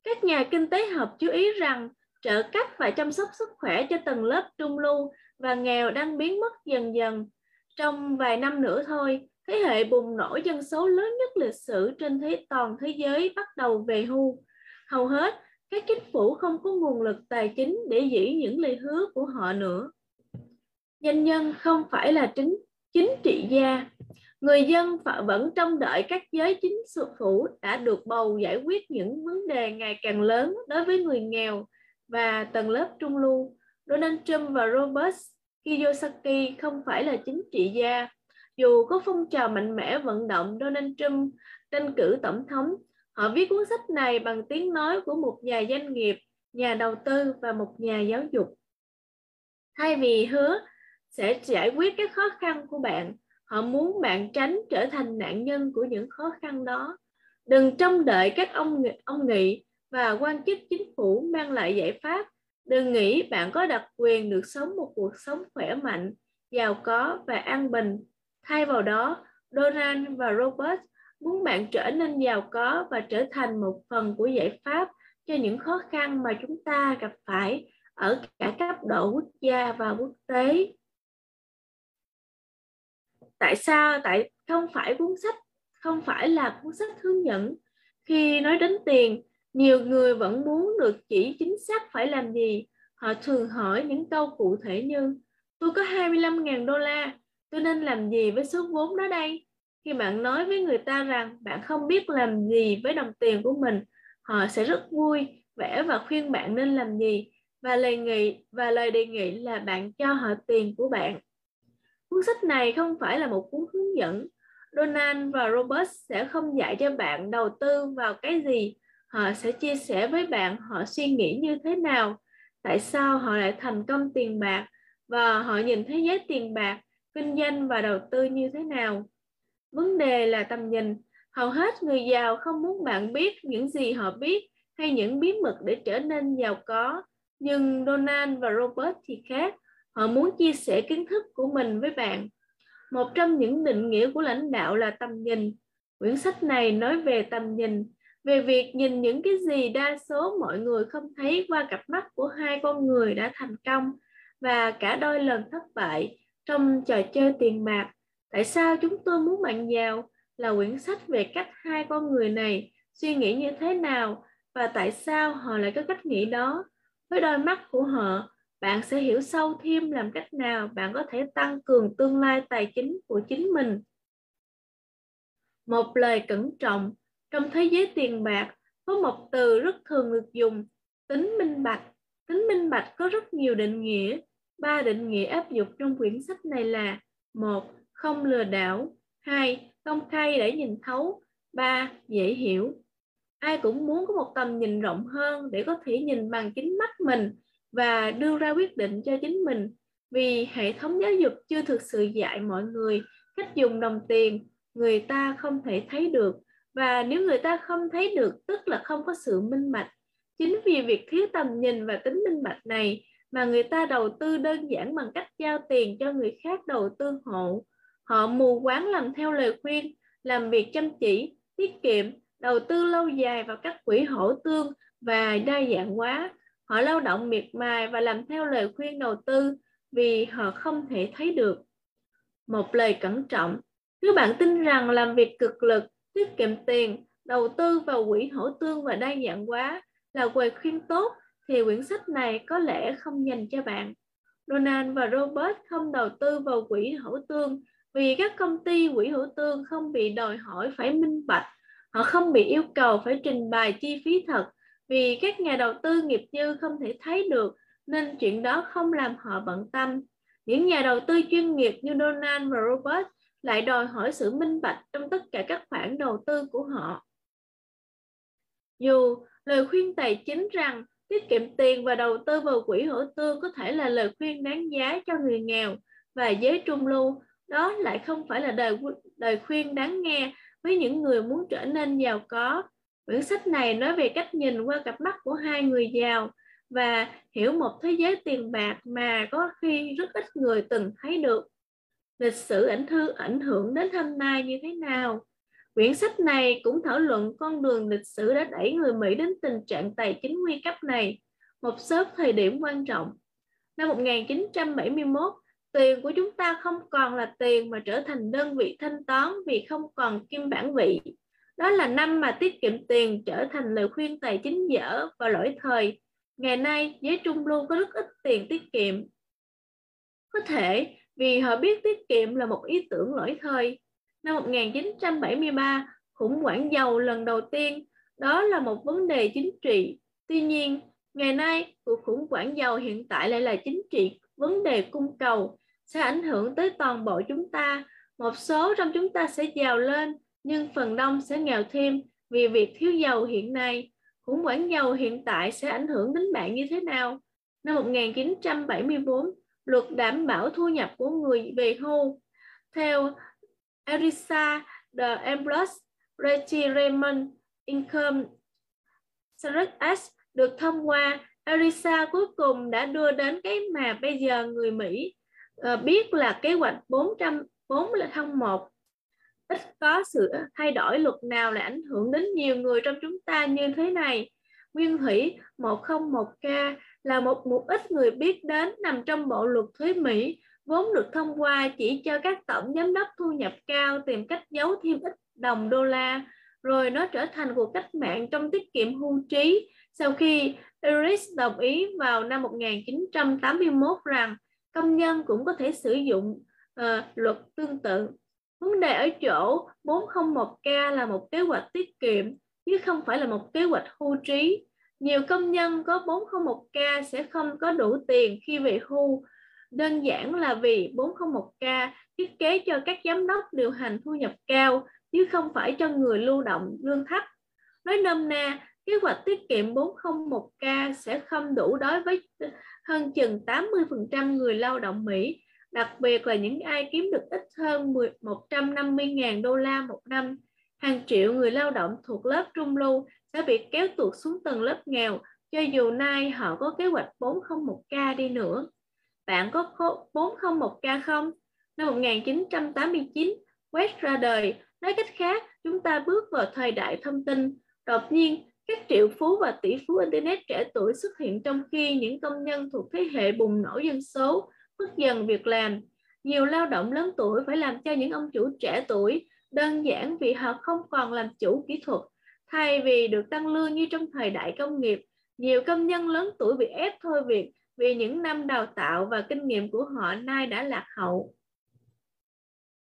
Các nhà kinh tế học chú ý rằng trợ cấp và chăm sóc sức khỏe cho tầng lớp trung lưu và nghèo đang biến mất dần dần. Trong vài năm nữa thôi, thế hệ bùng nổ dân số lớn nhất lịch sử trên thế toàn thế giới bắt đầu về hưu. Hầu hết, các chính phủ không có nguồn lực tài chính để giữ những lời hứa của họ nữa. Doanh nhân không phải là chính chính trị gia. Người dân vẫn trông đợi các giới chính phủ đã được bầu giải quyết những vấn đề ngày càng lớn đối với người nghèo và tầng lớp trung lưu. Donald Trump và Robert Kiyosaki không phải là chính trị gia. Dù có phong trào mạnh mẽ vận động Donald Trump tranh cử tổng thống, họ viết cuốn sách này bằng tiếng nói của một nhà doanh nghiệp, nhà đầu tư và một nhà giáo dục. Thay vì hứa sẽ giải quyết các khó khăn của bạn, họ muốn bạn tránh trở thành nạn nhân của những khó khăn đó. Đừng trông đợi các ông ông nghị và quan chức chính phủ mang lại giải pháp. Đừng nghĩ bạn có đặc quyền được sống một cuộc sống khỏe mạnh, giàu có và an bình. Thay vào đó, Donald và Robert muốn bạn trở nên giàu có và trở thành một phần của giải pháp cho những khó khăn mà chúng ta gặp phải ở cả cấp độ quốc gia và quốc tế. Tại sao? Tại không phải cuốn sách, không phải là cuốn sách hướng dẫn. Khi nói đến tiền, nhiều người vẫn muốn được chỉ chính xác phải làm gì. Họ thường hỏi những câu cụ thể như tôi có 25.000 đô la, tôi nên làm gì với số vốn đó đây? Khi bạn nói với người ta rằng bạn không biết làm gì với đồng tiền của mình, họ sẽ rất vui, vẻ và khuyên bạn nên làm gì và lời nghị và lời đề nghị là bạn cho họ tiền của bạn. Cuốn sách này không phải là một cuốn hướng dẫn. Donald và Robert sẽ không dạy cho bạn đầu tư vào cái gì họ sẽ chia sẻ với bạn họ suy nghĩ như thế nào tại sao họ lại thành công tiền bạc và họ nhìn thế giới tiền bạc kinh doanh và đầu tư như thế nào vấn đề là tầm nhìn. Hầu hết người giàu không muốn bạn biết những gì họ biết hay những bí mật để trở nên giàu có. Nhưng donald và robert thì khác. Họ muốn chia sẻ kiến thức của mình với bạn. Một trong những định nghĩa của lãnh đạo là tầm nhìn. Quyển sách này nói về tầm nhìn, về việc nhìn những cái gì đa số mọi người không thấy qua cặp mắt của hai con người đã thành công và cả đôi lần thất bại trong trò chơi tiền bạc. Tại sao chúng tôi muốn bạn giàu là quyển sách về cách hai con người này suy nghĩ như thế nào và tại sao họ lại có cách nghĩ đó. Với đôi mắt của họ, bạn sẽ hiểu sâu thêm làm cách nào bạn có thể tăng cường tương lai tài chính của chính mình. Một lời cẩn trọng trong thế giới tiền bạc, có một từ rất thường được dùng, tính minh bạch. Tính minh bạch có rất nhiều định nghĩa. Ba định nghĩa áp dụng trong quyển sách này là một không lừa đảo. Hai Công khai để nhìn thấu. Ba, Dễ hiểu. Ai cũng muốn có một tầm nhìn rộng hơn để có thể nhìn bằng chính mắt mình và đưa ra quyết định cho chính mình. Vì hệ thống giáo dục chưa thực sự dạy mọi người cách dùng đồng tiền, người ta không thể thấy được. Và nếu người ta không thấy được, tức là không có sự minh bạch. Chính vì việc thiếu tầm nhìn và tính minh bạch này mà người ta đầu tư đơn giản bằng cách giao tiền cho người khác đầu tư hộ họ mù quáng làm theo lời khuyên, làm việc chăm chỉ, tiết kiệm, đầu tư lâu dài vào các quỹ hỗ tương và đa dạng hóa. Họ lao động miệt mài và làm theo lời khuyên đầu tư vì họ không thể thấy được. Một lời cẩn trọng nếu bạn tin rằng làm việc cực lực, tiết kiệm tiền, đầu tư vào quỹ hỗ tương và đa dạng hóa là lời khuyên tốt, thì quyển sách này có lẽ không dành cho bạn. Donald và Robert không đầu tư vào quỹ hỗ tương vì các công ty quỹ hữu tương không bị đòi hỏi phải minh bạch, họ không bị yêu cầu phải trình bày chi phí thật. Vì các nhà đầu tư nghiệp dư không thể thấy được, nên chuyện đó không làm họ bận tâm. Những nhà đầu tư chuyên nghiệp như Donald và Robert lại đòi hỏi sự minh bạch trong tất cả các khoản đầu tư của họ. Dù lời khuyên tài chính rằng tiết kiệm tiền và đầu tư vào quỹ hữu tương có thể là lời khuyên đáng giá cho người nghèo và giới trung lưu đó lại không phải là đời đời khuyên đáng nghe với những người muốn trở nên giàu có. Quyển sách này nói về cách nhìn qua cặp mắt của hai người giàu và hiểu một thế giới tiền bạc mà có khi rất ít người từng thấy được. Lịch sử ảnh thư ảnh hưởng đến hôm nay như thế nào? Quyển sách này cũng thảo luận con đường lịch sử đã đẩy người Mỹ đến tình trạng tài chính nguy cấp này, một số thời điểm quan trọng. Năm 1971, tiền của chúng ta không còn là tiền mà trở thành đơn vị thanh toán vì không còn kim bản vị. Đó là năm mà tiết kiệm tiền trở thành lời khuyên tài chính dở và lỗi thời. Ngày nay, giới trung lưu có rất ít tiền tiết kiệm. Có thể vì họ biết tiết kiệm là một ý tưởng lỗi thời. Năm 1973, khủng hoảng dầu lần đầu tiên, đó là một vấn đề chính trị. Tuy nhiên, ngày nay, cuộc khủng hoảng dầu hiện tại lại là chính trị vấn đề cung cầu sẽ ảnh hưởng tới toàn bộ chúng ta. Một số trong chúng ta sẽ giàu lên, nhưng phần đông sẽ nghèo thêm vì việc thiếu dầu hiện nay. Khủng hoảng dầu hiện tại sẽ ảnh hưởng đến bạn như thế nào? Năm 1974, luật đảm bảo thu nhập của người về hưu. Theo Erisa The Ambrose Retirement Income Act được thông qua, Erisa cuối cùng đã đưa đến cái mà bây giờ người Mỹ Ờ, biết là kế hoạch 404 là thông một ít có sự thay đổi luật nào là ảnh hưởng đến nhiều người trong chúng ta như thế này. Nguyên thủy 101K là một mục ít người biết đến nằm trong bộ luật thuế Mỹ, vốn được thông qua chỉ cho các tổng giám đốc thu nhập cao tìm cách giấu thêm ít đồng đô la, rồi nó trở thành cuộc cách mạng trong tiết kiệm hưu trí sau khi Eris đồng ý vào năm 1981 rằng công nhân cũng có thể sử dụng uh, luật tương tự. Vấn đề ở chỗ 401k là một kế hoạch tiết kiệm chứ không phải là một kế hoạch hưu trí. Nhiều công nhân có 401k sẽ không có đủ tiền khi về hưu. Đơn giản là vì 401k thiết kế cho các giám đốc điều hành thu nhập cao chứ không phải cho người lưu động lương thấp. Nói nôm na, kế hoạch tiết kiệm 401k sẽ không đủ đối với hơn chừng 80% người lao động Mỹ, đặc biệt là những ai kiếm được ít hơn 150.000 đô la một năm. Hàng triệu người lao động thuộc lớp trung lưu sẽ bị kéo tuột xuống tầng lớp nghèo, cho dù nay họ có kế hoạch 401k đi nữa. Bạn có 401k không? Năm 1989, West ra đời. Nói cách khác, chúng ta bước vào thời đại thông tin. Đột nhiên, các triệu phú và tỷ phú Internet trẻ tuổi xuất hiện trong khi những công nhân thuộc thế hệ bùng nổ dân số mất dần việc làm. Nhiều lao động lớn tuổi phải làm cho những ông chủ trẻ tuổi đơn giản vì họ không còn làm chủ kỹ thuật. Thay vì được tăng lương như trong thời đại công nghiệp, nhiều công nhân lớn tuổi bị ép thôi việc vì những năm đào tạo và kinh nghiệm của họ nay đã lạc hậu.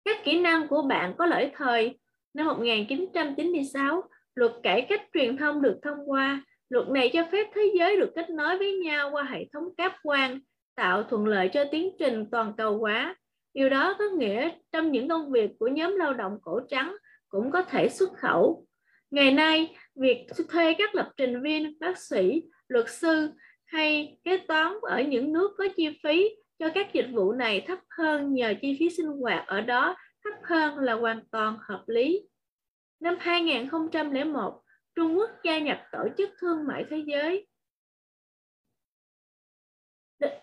Các kỹ năng của bạn có lỗi thời. Năm 1996, Luật cải cách truyền thông được thông qua. Luật này cho phép thế giới được kết nối với nhau qua hệ thống cáp quang, tạo thuận lợi cho tiến trình toàn cầu hóa. Điều đó có nghĩa trong những công việc của nhóm lao động cổ trắng cũng có thể xuất khẩu. Ngày nay, việc thuê các lập trình viên, bác sĩ, luật sư hay kế toán ở những nước có chi phí cho các dịch vụ này thấp hơn nhờ chi phí sinh hoạt ở đó thấp hơn là hoàn toàn hợp lý. Năm 2001, Trung Quốc gia nhập Tổ chức Thương mại Thế giới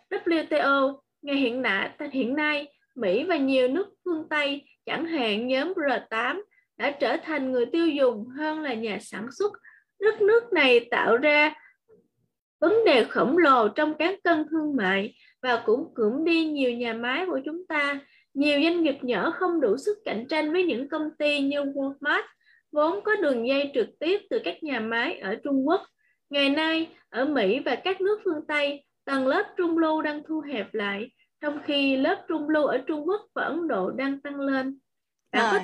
WTO. Ngày hiện nay, hiện nay, Mỹ và nhiều nước phương Tây, chẳng hạn nhóm R8, đã trở thành người tiêu dùng hơn là nhà sản xuất. Đất nước này tạo ra vấn đề khổng lồ trong cán cân thương mại và cũng cưỡng đi nhiều nhà máy của chúng ta. Nhiều doanh nghiệp nhỏ không đủ sức cạnh tranh với những công ty như Walmart, vốn có đường dây trực tiếp từ các nhà máy ở Trung Quốc. Ngày nay, ở Mỹ và các nước phương Tây, tầng lớp trung lưu đang thu hẹp lại, trong khi lớp trung lưu ở Trung Quốc và Ấn Độ đang tăng lên. Bạn có...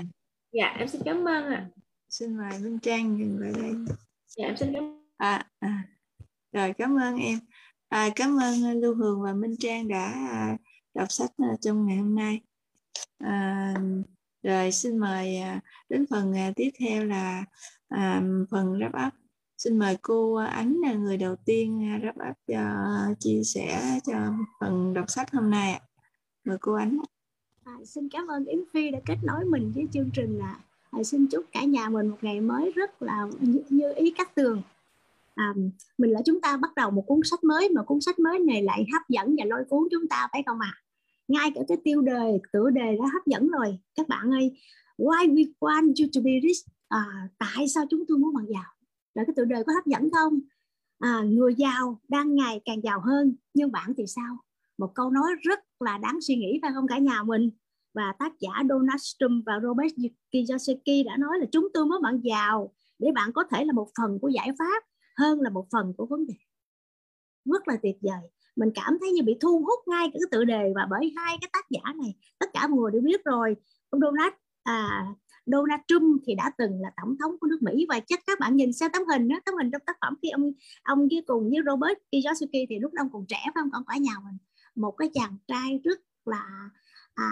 Dạ, em xin cảm ơn ạ. À. Xin mời Minh Trang dừng lại đây. Dạ, em xin cảm ơn. À, à. Rồi, cảm ơn em. À, cảm ơn Lưu Hường và Minh Trang đã à, đọc sách à, trong ngày hôm nay. À, rồi, xin mời à, đến phần à, tiếp theo là à, phần wrap up. Xin mời cô Ánh là người đầu tiên à, wrap up cho chia sẻ cho phần đọc sách hôm nay mời cô Ánh. À, xin cảm ơn Yến Phi đã kết nối mình với chương trình là à, xin chúc cả nhà mình một ngày mới rất là như, như ý cắt tường. À, mình là chúng ta bắt đầu một cuốn sách mới mà cuốn sách mới này lại hấp dẫn và lôi cuốn chúng ta phải không ạ? à? Ngay cả cái tiêu đề tựa đề đã hấp dẫn rồi. Các bạn ơi why we want you to be rich? À, tại sao chúng tôi muốn bạn giàu? Là cái tựa đề có hấp dẫn không? À, người giàu đang ngày càng giàu hơn nhưng bạn thì sao? Một câu nói rất là đáng suy nghĩ phải không cả nhà mình? Và tác giả Donald Trump và Robert Kiyosaki đã nói là chúng tôi muốn bạn giàu để bạn có thể là một phần của giải pháp hơn là một phần của vấn đề. Rất là tuyệt vời mình cảm thấy như bị thu hút ngay cái tựa đề và bởi hai cái tác giả này tất cả mọi người đều biết rồi. Ông Donald à, Donald Trump thì đã từng là tổng thống của nước Mỹ và chắc các bạn nhìn xem tấm hình đó, tấm hình trong tác phẩm khi ông ông kia cùng với Robert Kiyosaki thì lúc đó ông còn trẻ phải không? Còn cả nhà mình. Một cái chàng trai rất là à,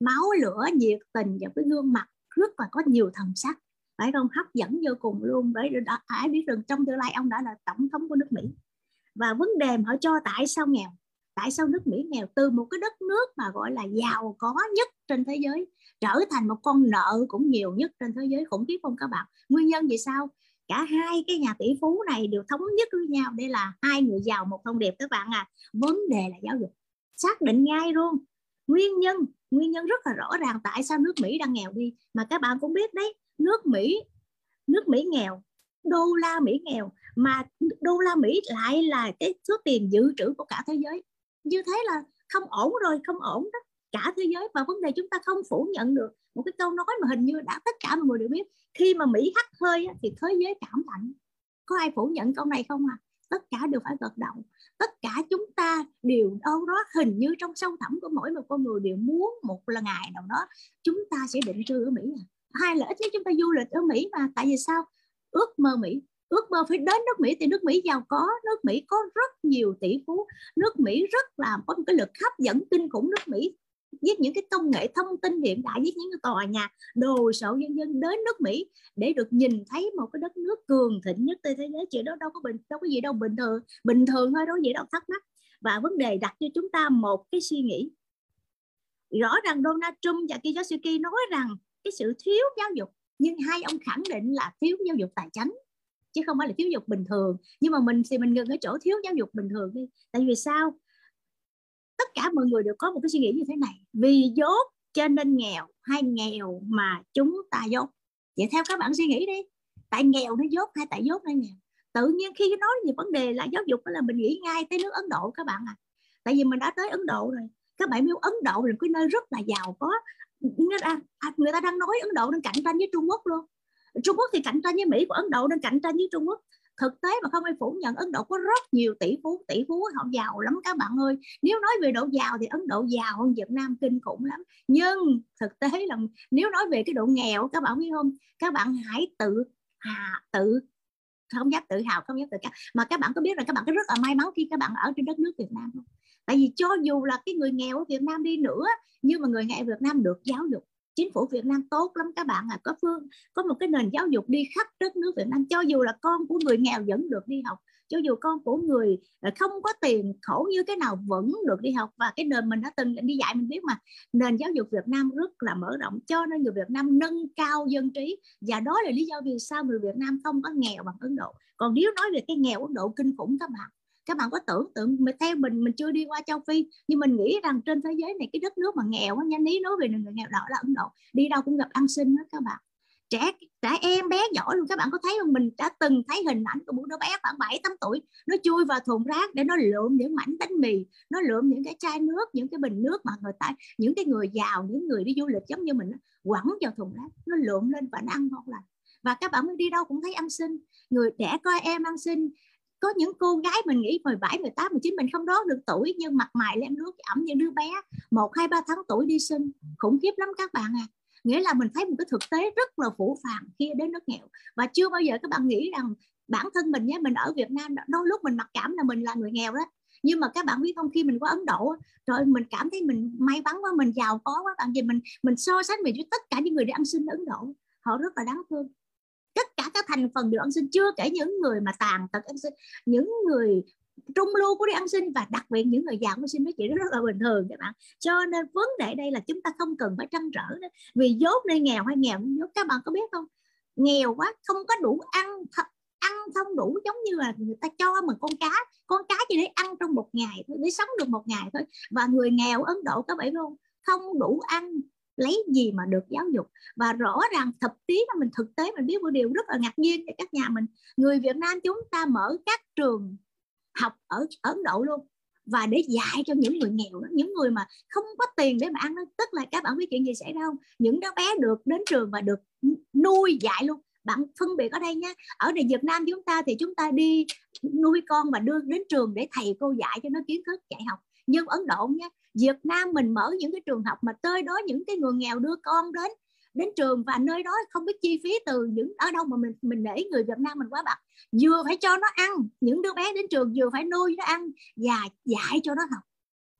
máu lửa nhiệt tình và cái gương mặt rất là có nhiều thần sắc. Phải không? Hấp dẫn vô cùng luôn. Bởi ai biết rằng trong tương lai ông đã là tổng thống của nước Mỹ và vấn đề họ cho tại sao nghèo? Tại sao nước Mỹ nghèo? Từ một cái đất nước mà gọi là giàu có nhất trên thế giới, trở thành một con nợ cũng nhiều nhất trên thế giới, khủng khiếp không các bạn? Nguyên nhân vì sao? Cả hai cái nhà tỷ phú này đều thống nhất với nhau đây là hai người giàu một thông điệp các bạn à. Vấn đề là giáo dục. Xác định ngay luôn. Nguyên nhân nguyên nhân rất là rõ ràng tại sao nước Mỹ đang nghèo đi. Mà các bạn cũng biết đấy, nước Mỹ nước Mỹ nghèo, đô la Mỹ nghèo mà đô la Mỹ lại là cái số tiền dự trữ của cả thế giới. Như thế là không ổn rồi, không ổn đó. Cả thế giới và vấn đề chúng ta không phủ nhận được. Một cái câu nói mà hình như đã tất cả mọi người đều biết. Khi mà Mỹ hắt hơi thì thế giới cảm lạnh. Có ai phủ nhận câu này không à? Tất cả đều phải gật đầu. Tất cả chúng ta đều đâu đó hình như trong sâu thẳm của mỗi một con người đều muốn một là ngày nào đó chúng ta sẽ định cư ở Mỹ à. hai là ít nhất chúng ta du lịch ở Mỹ mà. Tại vì sao? Ước mơ Mỹ ước mơ phải đến nước Mỹ thì nước Mỹ giàu có, nước Mỹ có rất nhiều tỷ phú, nước Mỹ rất là có một cái lực hấp dẫn kinh khủng nước Mỹ. Với những cái công nghệ thông tin hiện đại với những cái tòa nhà đồ sộ dân dân đến nước Mỹ để được nhìn thấy một cái đất nước cường thịnh nhất trên thế giới. Chuyện đó đâu có bình, đâu có gì đâu, bình thường bình thường thôi, đâu có gì đâu, thắc mắc. Và vấn đề đặt cho chúng ta một cái suy nghĩ. Rõ ràng Donald Trump và Kiyosaki nói rằng cái sự thiếu giáo dục, nhưng hai ông khẳng định là thiếu giáo dục tài chính chứ không phải là thiếu dục bình thường. Nhưng mà mình thì mình ngừng ở chỗ thiếu giáo dục bình thường đi. Tại vì sao? Tất cả mọi người đều có một cái suy nghĩ như thế này. Vì dốt cho nên nghèo hay nghèo mà chúng ta dốt? Vậy theo các bạn suy nghĩ đi. Tại nghèo nó dốt hay tại dốt nó nghèo tự nhiên khi nói về vấn đề là giáo dục là mình nghĩ ngay tới nước Ấn Độ các bạn à. Tại vì mình đã tới Ấn Độ rồi. Các bạn biết Ấn Độ là cái nơi rất là giàu có. À, người ta đang nói Ấn Độ đang cạnh tranh với Trung Quốc luôn. Trung Quốc thì cạnh tranh với Mỹ của Ấn Độ nên cạnh tranh với Trung Quốc. Thực tế mà không ai phủ nhận, Ấn Độ có rất nhiều tỷ phú tỷ phú họ giàu lắm các bạn ơi. Nếu nói về độ giàu thì Ấn Độ giàu hơn Việt Nam kinh khủng lắm. Nhưng thực tế là nếu nói về cái độ nghèo, các bạn biết không? Các bạn hãy tự hà, tự không dám tự hào, không dám tự cao. Mà các bạn có biết là các bạn có rất là may mắn khi các bạn ở trên đất nước Việt Nam không? Tại vì cho dù là cái người nghèo ở Việt Nam đi nữa, nhưng mà người nghèo Việt Nam được giáo dục chính phủ Việt Nam tốt lắm các bạn à có phương, có một cái nền giáo dục đi khắp đất nước Việt Nam. Cho dù là con của người nghèo vẫn được đi học, cho dù con của người à, không có tiền, khổ như cái nào vẫn được đi học. Và cái nền mình đã từng đi dạy, mình biết mà, nền giáo dục Việt Nam rất là mở rộng. Cho nên người Việt Nam nâng cao dân trí. Và đó là lý do vì sao người Việt Nam không có nghèo bằng Ấn Độ. Còn nếu nói về cái nghèo Ấn Độ kinh khủng các bạn các bạn có tưởng tượng mà theo mình mình chưa đi qua châu phi, nhưng mình nghĩ rằng trên thế giới này cái đất nước mà nghèo nha, ní nói về người nghèo đó là ấn độ, đi đâu cũng gặp ăn xin đó các bạn. Trẻ trẻ em, bé giỏi luôn, các bạn có thấy không? Mình đã từng thấy hình ảnh của một đứa bé khoảng 7 8 tuổi, nó chui vào thùng rác để nó lượm những mảnh bánh mì, nó lượm những cái chai nước, những cái bình nước mà người ta, những cái người giàu, những người đi du lịch giống như mình quẳng vào thùng rác, nó lượm lên và nó ăn ngon lành. Và các bạn đi đâu cũng thấy ăn xin. Người trẻ coi em ăn xin có những cô gái mình nghĩ 17, 18, 19 mình không đoán được tuổi nhưng mặt mày lem nước ẩm như đứa bé một hai ba tháng tuổi đi sinh. Khủng khiếp lắm các bạn à. Nghĩa là mình thấy một cái thực tế rất là phủ phàng khi đến nước nghèo. Và chưa bao giờ các bạn nghĩ rằng bản thân mình nhé mình ở Việt Nam đôi lúc mình mặc cảm là mình là người nghèo đó. Nhưng mà các bạn biết không khi mình qua Ấn Độ rồi mình cảm thấy mình may mắn quá mình giàu có quá bạn. Gì mình mình so sánh mình với tất cả những người đi ăn xin ở Ấn Độ họ rất là đáng thương tất cả các thành phần được ăn xin, chưa kể những người mà tàn tật ăn xin, những người trung lưu của đi ăn xin và đặc biệt những người giàu ăn xin nói chuyện rất là bình thường các bạn. Cho nên vấn đề đây là chúng ta không cần phải trăn trở đó. vì dốt nơi nghèo hay nghèo dốt, các bạn có biết không? Nghèo quá, không có đủ ăn ăn không đủ giống như là người ta cho mà con cá. Con cá chỉ để ăn trong một ngày thôi, để sống được một ngày thôi. Và người nghèo ấn độ các bạn không? Không đủ ăn lấy gì mà được giáo dục? Và rõ ràng thực tế là mình thực tế mình biết một điều rất là ngạc nhiên cho các nhà mình. Người Việt Nam chúng ta mở các trường học ở Ấn Độ luôn và để dạy cho những người nghèo đó, những người mà không có tiền để mà ăn đó. tức là các bạn biết chuyện gì xảy ra không? Những đứa bé được đến trường và được nuôi dạy luôn. Bạn phân biệt ở đây nhé ở đây Việt Nam chúng ta thì chúng ta đi nuôi con và đưa đến trường để thầy cô dạy cho nó kiến thức dạy học. Nhưng Ấn Độ nhé Việt Nam mình mở những cái trường học mà tới đó những cái người nghèo đưa con đến đến trường và nơi đó không biết chi phí từ những, ở đâu mà mình mình để người Việt Nam mình quá bạc. Vừa phải cho nó ăn, những đứa bé đến trường vừa phải nuôi nó ăn và dạy cho nó học.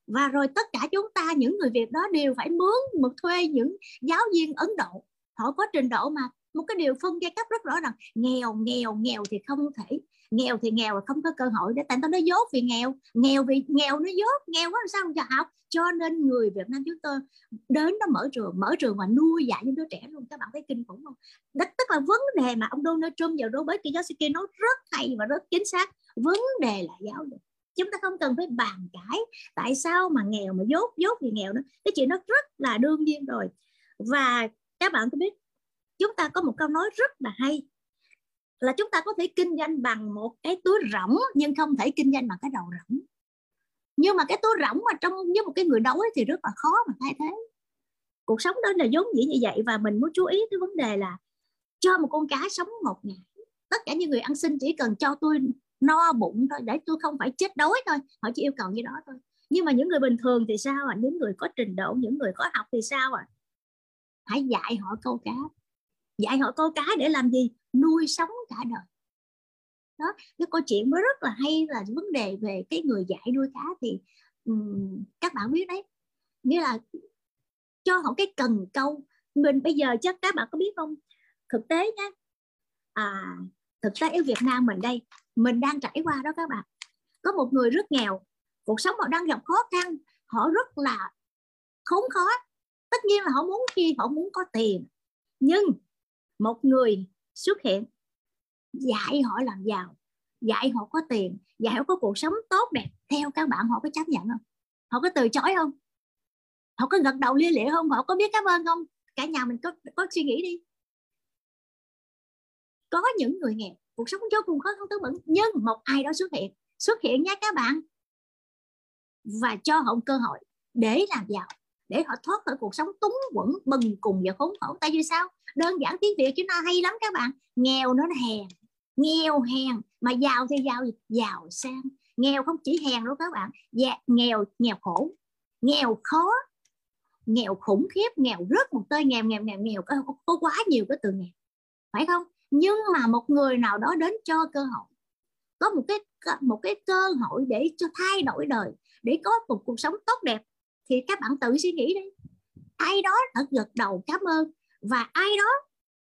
Và rồi tất cả chúng ta, những người Việt đó đều phải mướn một thuê những giáo viên Ấn Độ. Họ có trình độ mà một cái điều phân giai cấp rất rõ ràng, nghèo nghèo nghèo thì không thể nghèo thì nghèo, không có cơ hội để tại tao nó dốt vì nghèo. Nghèo vì nghèo, nó dốt. Nghèo quá, làm sao không cho học? Cho nên người Việt Nam chúng tôi đến nó mở trường mở trường mà nuôi dạy những đứa trẻ luôn. Các bạn thấy kinh khủng không? Đó tức là vấn đề mà ông Donald Trump và Robert Kiyosaki nói rất hay và rất chính xác. Vấn đề là giáo dục. Chúng ta không cần phải bàn cãi tại sao mà nghèo mà dốt dốt vì nghèo nữa. Cái chuyện nó rất là đương nhiên rồi. Và các bạn có biết, chúng ta có một câu nói rất là hay là chúng ta có thể kinh doanh bằng một cái túi rỗng, nhưng không thể kinh doanh bằng cái đầu rỗng. Nhưng mà cái túi rỗng mà trong, với một cái người đói thì rất là khó mà thay thế. Cuộc sống đó là vốn dĩ như vậy và mình muốn chú ý cái vấn đề là cho một con cá sống một ngày. Tất cả những người ăn xin chỉ cần cho tôi no bụng thôi, để tôi không phải chết đói thôi. Họ chỉ yêu cầu như đó thôi. Nhưng mà những người bình thường thì sao ạ à? những người có trình độ, những người có học thì sao ạ à? hãy dạy họ câu cá. Dạy họ câu cá để làm gì? Nuôi sống cả đời. Đó cái câu chuyện mới rất là hay là vấn đề về cái người dạy nuôi cá thì um, các bạn biết đấy. Nghĩa là cho họ cái cần câu. Mình bây giờ chắc các bạn có biết không? Thực tế nhé à, thực tế ở Việt Nam mình đây mình đang trải qua đó các bạn. Có một người rất nghèo cuộc sống họ đang gặp khó khăn họ rất là khốn khó. Tất nhiên là họ muốn chi họ muốn có tiền. Nhưng một người xuất hiện. Dạy họ làm giàu, dạy họ có tiền, dạy họ có cuộc sống tốt đẹp. Theo các bạn, họ có chấp nhận không? Họ có từ chối không? Họ có gật đầu lia lịa không? Họ có biết cảm ơn không? Cả nhà mình có có suy nghĩ đi. Có những người nghèo, cuộc sống vô cùng khó không tứ bẩn, nhưng một ai đó xuất hiện. Xuất hiện nha các bạn. Và cho họ một cơ hội để làm giàu để họ thoát khỏi cuộc sống túng quẫn bần cùng và khốn khổ. Tại vì sao? Đơn giản tiếng việt chúng ta hay lắm các bạn. Nghèo nó hèn. Nghèo hèn. Mà giàu thì giàu giàu sang. Nghèo không chỉ hèn đâu các bạn. Dạ, nghèo nghèo khổ. Nghèo khó. Nghèo khủng khiếp. Nghèo rớt một tơi. Nghèo nghèo nghèo nghèo. Có, có quá nhiều cái từ nghèo. Phải không? Nhưng mà một người nào đó đến cho cơ hội. Có một cái một cái cơ hội để cho thay đổi đời. Để có một cuộc sống tốt đẹp thì các bạn tự suy nghĩ đi. Ai đó đã gật đầu cảm ơn và ai đó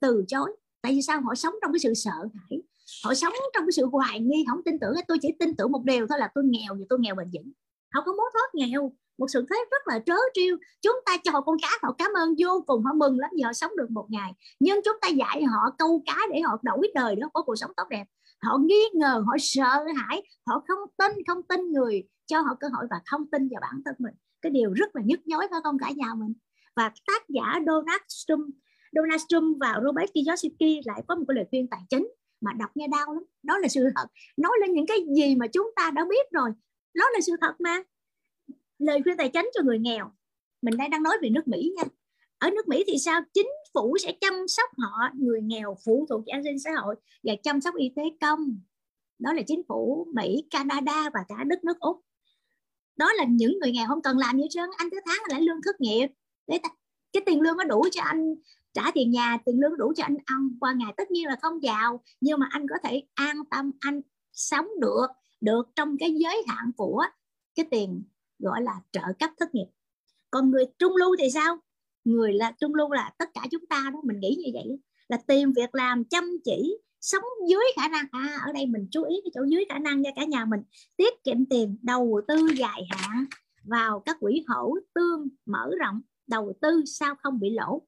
từ chối. Tại vì sao? Họ sống trong cái sự sợ hãi. Họ sống trong cái sự hoài nghi. Không tin tưởng. Tôi chỉ tin tưởng một điều thôi là tôi nghèo và tôi nghèo bền vững. Họ có muốn thoát nghèo. Một sự thế rất là trớ trêu. Chúng ta cho con cá họ cảm ơn vô cùng. Họ mừng lắm vì họ sống được một ngày. Nhưng chúng ta dạy họ câu cá để họ đổi đời đó có cuộc sống tốt đẹp. Họ nghi ngờ, họ sợ hãi. Họ không tin không tin người cho họ cơ hội và không tin vào bản thân mình cái điều rất là nhức nhối phải không? Cả nhà mình. Và tác giả Donald Trump Donald Trump và Robert Kiyosaki lại có một cái lời khuyên tài chính mà đọc nghe đau lắm. Đó là sự thật. Nói lên những cái gì mà chúng ta đã biết rồi, đó là sự thật mà. Lời khuyên tài chính cho người nghèo. Mình đang đang nói về nước Mỹ nha. Ở nước Mỹ thì sao? Chính phủ sẽ chăm sóc họ, người nghèo, phụ thuộc an sinh xã hội và chăm sóc y tế công. Đó là chính phủ Mỹ, Canada và cả đất nước Úc đó là những người nghèo không cần làm gì trơn anh tới tháng lại lương thất nghiệp. Để ta, cái tiền lương có đủ cho anh trả tiền nhà tiền lương đủ cho anh ăn. Qua ngày tất nhiên là không giàu. Nhưng mà anh có thể an tâm anh sống được được trong cái giới hạn của cái tiền gọi là trợ cấp thất nghiệp. Còn người trung lưu thì sao? Người là trung lưu là tất cả chúng ta đó mình nghĩ như vậy. Là tìm việc làm chăm chỉ sống dưới khả năng. À ở đây mình chú ý cái chỗ dưới khả năng cho cả nhà mình. Tiết kiệm tiền, đầu tư dài hạn vào các quỹ hỗ tương mở rộng, đầu tư sao không bị lỗ.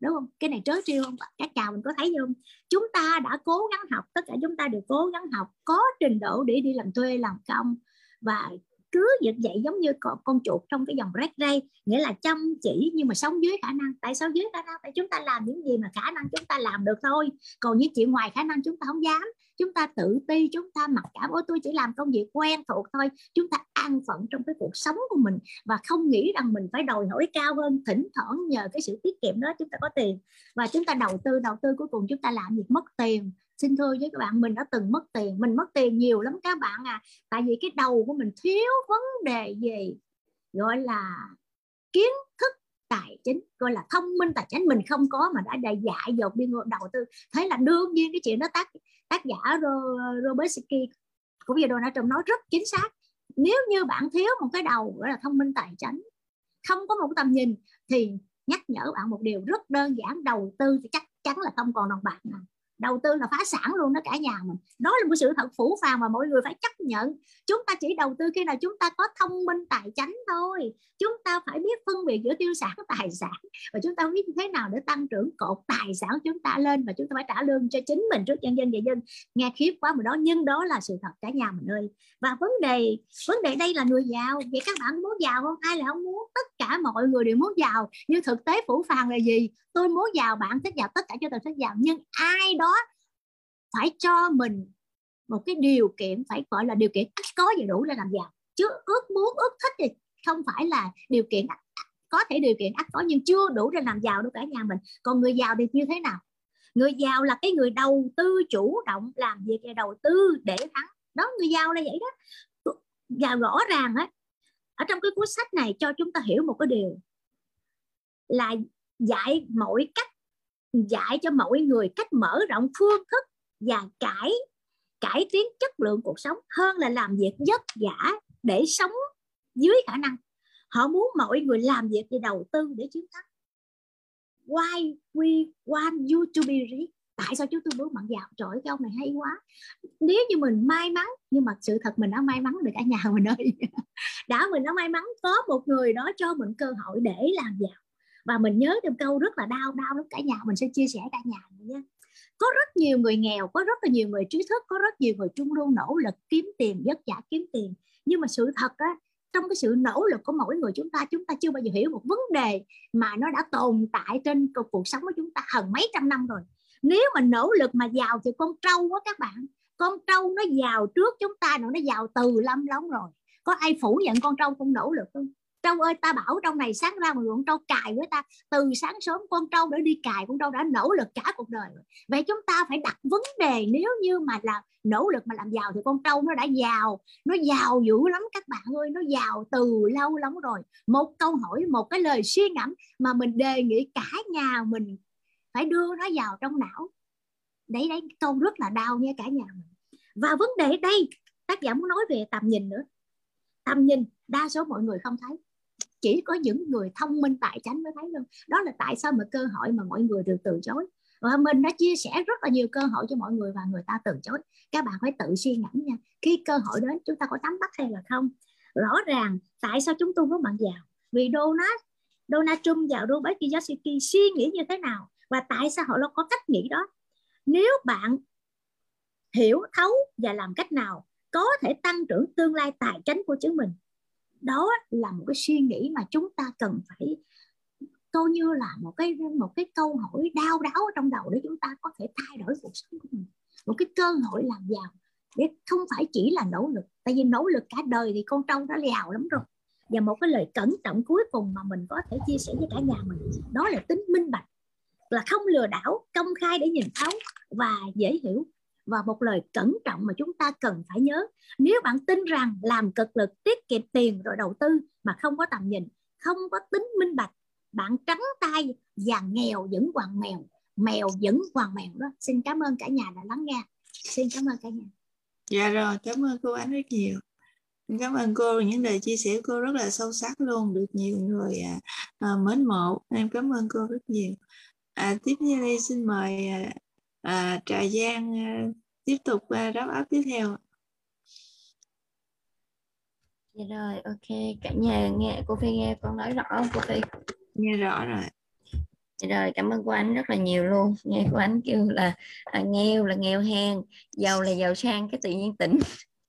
Đúng không? Cái này trớ trêu không? Các chào mình có thấy không? Chúng ta đã cố gắng học, tất cả chúng ta đều cố gắng học, có trình độ để đi làm thuê, làm công và cứ giật dậy giống như con, con chuột trong cái dòng rác ray nghĩa là chăm chỉ nhưng mà sống dưới khả năng. Tại sao dưới khả năng? Tại chúng ta làm những gì mà khả năng chúng ta làm được thôi. Còn những chuyện ngoài khả năng chúng ta không dám chúng ta tự ti, chúng ta mặc cảm, ôi, tôi chỉ làm công việc quen thuộc thôi. Chúng ta an phận trong cái cuộc sống của mình và không nghĩ rằng mình phải đòi hỏi cao hơn, thỉnh thoảng nhờ cái sự tiết kiệm đó chúng ta có tiền. Và chúng ta đầu tư đầu tư, cuối cùng chúng ta làm việc mất tiền. Xin thưa với các bạn, mình đã từng mất tiền. Mình mất tiền nhiều lắm các bạn à. Tại vì cái đầu của mình thiếu vấn đề gì? Gọi là kiến thức tài chính, gọi là thông minh tài chính, mình không có mà đã đầy dại dột đi đầu tư. Thế là đương nhiên cái chuyện đó tác tác giả Robert Siki của video Donald Trump nói rất chính xác. Nếu như bạn thiếu một cái đầu, gọi là thông minh tài chính, không có một tầm nhìn, thì nhắc nhở bạn một điều rất đơn giản, đầu tư thì chắc chắn là không còn đồng bạc nào đầu tư là phá sản luôn đó cả nhà mình. Đó là một sự thật phủ phàng mà mọi người phải chấp nhận. Chúng ta chỉ đầu tư khi nào chúng ta có thông minh tài chính thôi. Chúng ta phải biết phân biệt giữa tiêu sản tài sản. Và chúng ta biết thế nào để tăng trưởng cột tài sản chúng ta lên và chúng ta phải trả lương cho chính mình trước nhân dân và dân. Nghe khiếp quá mà đó, nhưng đó là sự thật cả nhà mình ơi. Và vấn đề vấn đề đây là người giàu. Vậy các bạn muốn giàu không? Ai là không muốn? Tất cả mọi người đều muốn giàu. Nhưng thực tế phủ phàng là gì? Tôi muốn giàu bạn thích giàu tất cả cho tôi thích giàu nhưng ai đó phải cho mình một cái điều kiện, phải gọi là điều kiện có gì đủ để làm giàu. Chứ ước muốn, ước thích thì không phải là điều kiện có thể điều kiện ắt có nhưng chưa đủ để làm giàu đâu cả nhà mình. Còn người giàu thì như thế nào? Người giàu là cái người đầu tư chủ động làm việc để đầu tư để thắng. Đó, người giàu là vậy đó. Và rõ ràng á, ở trong cái cuốn sách này cho chúng ta hiểu một cái điều là dạy mỗi cách, dạy cho mỗi người cách mở rộng phương thức và cải cải tiến chất lượng cuộc sống, hơn là làm việc vất vả để sống dưới khả năng. Họ muốn mọi người làm việc để đầu tư để chiến thắng. Why we want you to be rich? Tại sao chúng tôi muốn bạn giàu trời cái ông này hay quá. Nếu như mình may mắn, nhưng mà sự thật mình đã may mắn được cả nhà mình ơi. Đã mình đã may mắn, có một người đó cho mình cơ hội để làm giàu và mình nhớ được câu rất là đau đau lắm, cả nhà mình sẽ chia sẻ cả nhà nhé. Có rất nhiều người nghèo, có rất là nhiều người trí thức, có rất nhiều người trung lưu nỗ lực kiếm tiền, vất vả kiếm tiền. Nhưng mà sự thật á, trong cái sự nỗ lực của mỗi người chúng ta chúng ta chưa bao giờ hiểu một vấn đề mà nó đã tồn tại trên cuộc sống của chúng ta hơn mấy trăm năm rồi. Nếu mà nỗ lực mà giàu thì con trâu quá các bạn, con trâu nó giàu trước chúng ta nó giàu từ lâm lắm rồi. Có ai phủ nhận con trâu không nỗ lực không? Trâu ơi ta bảo trong này sáng ra mà con trâu cài với ta từ sáng sớm con trâu đã đi cài, con trâu đã nỗ lực cả cuộc đời rồi. Vậy chúng ta phải đặt vấn đề, nếu như mà là nỗ lực mà làm giàu thì con trâu nó đã giàu, nó giàu dữ lắm các bạn ơi, nó giàu từ lâu lắm rồi. Một câu hỏi, một cái lời suy ngẫm mà mình đề nghị cả nhà mình phải đưa nó vào trong não. Đấy đấy, câu rất là đau nha cả nhà mình. Và vấn đề đây, tác giả muốn nói về tầm nhìn nữa. Tầm nhìn, đa số mọi người không thấy chỉ có những người thông minh tài chánh mới thấy luôn. Đó là tại sao mà cơ hội mà mọi người được từ chối. Và mình đã chia sẻ rất là nhiều cơ hội cho mọi người và người ta từ chối. Các bạn phải tự suy ngẫm nha. Khi cơ hội đến, chúng ta có nắm bắt hay là không? Rõ ràng, tại sao chúng tôi có bạn giàu vì Donald Donald Trump và Robert Kiyosaki suy nghĩ như thế nào? Và tại sao họ có cách nghĩ đó? Nếu bạn hiểu, thấu và làm cách nào có thể tăng trưởng tương lai tài chính của chính mình đó là một cái suy nghĩ mà chúng ta cần phải, coi như là một cái một cái câu hỏi đau đáu trong đầu để chúng ta có thể thay đổi cuộc sống của mình. Một cái cơ hội làm giàu để không phải chỉ là nỗ lực, tại vì nỗ lực cả đời thì con trâu đã giàu lắm rồi. Và một cái lời cẩn trọng cuối cùng mà mình có thể chia sẻ với cả nhà mình, đó là tính minh bạch, là không lừa đảo, công khai để nhìn thấu và dễ hiểu và một lời cẩn trọng mà chúng ta cần phải nhớ. Nếu bạn tin rằng làm cực lực tiết kiệm tiền rồi đầu tư mà không có tầm nhìn không có tính minh bạch bạn trắng tay và nghèo vẫn hoàng mèo mèo vẫn hoàng mèo đó. Xin cảm ơn cả nhà đã lắng nghe. Xin cảm ơn cả nhà. Dạ rồi cảm ơn cô ánh rất nhiều. Cảm ơn cô những lời chia sẻ của cô rất là sâu sắc luôn được nhiều người à, à, mến mộ. Em cảm ơn cô rất nhiều. À, tiếp theo đây xin mời à, à, trà giang à, tiếp tục à, đáp áp tiếp theo dạ rồi ok. Cả nhà nghe cô phi nghe con nói rõ không cô phi? Nghe rõ rồi. Dạ rồi cảm ơn cô ánh rất là nhiều luôn. Nghe cô ánh kêu là à, nghèo là nghèo hèn giàu là giàu sang cái tự nhiên tỉnh.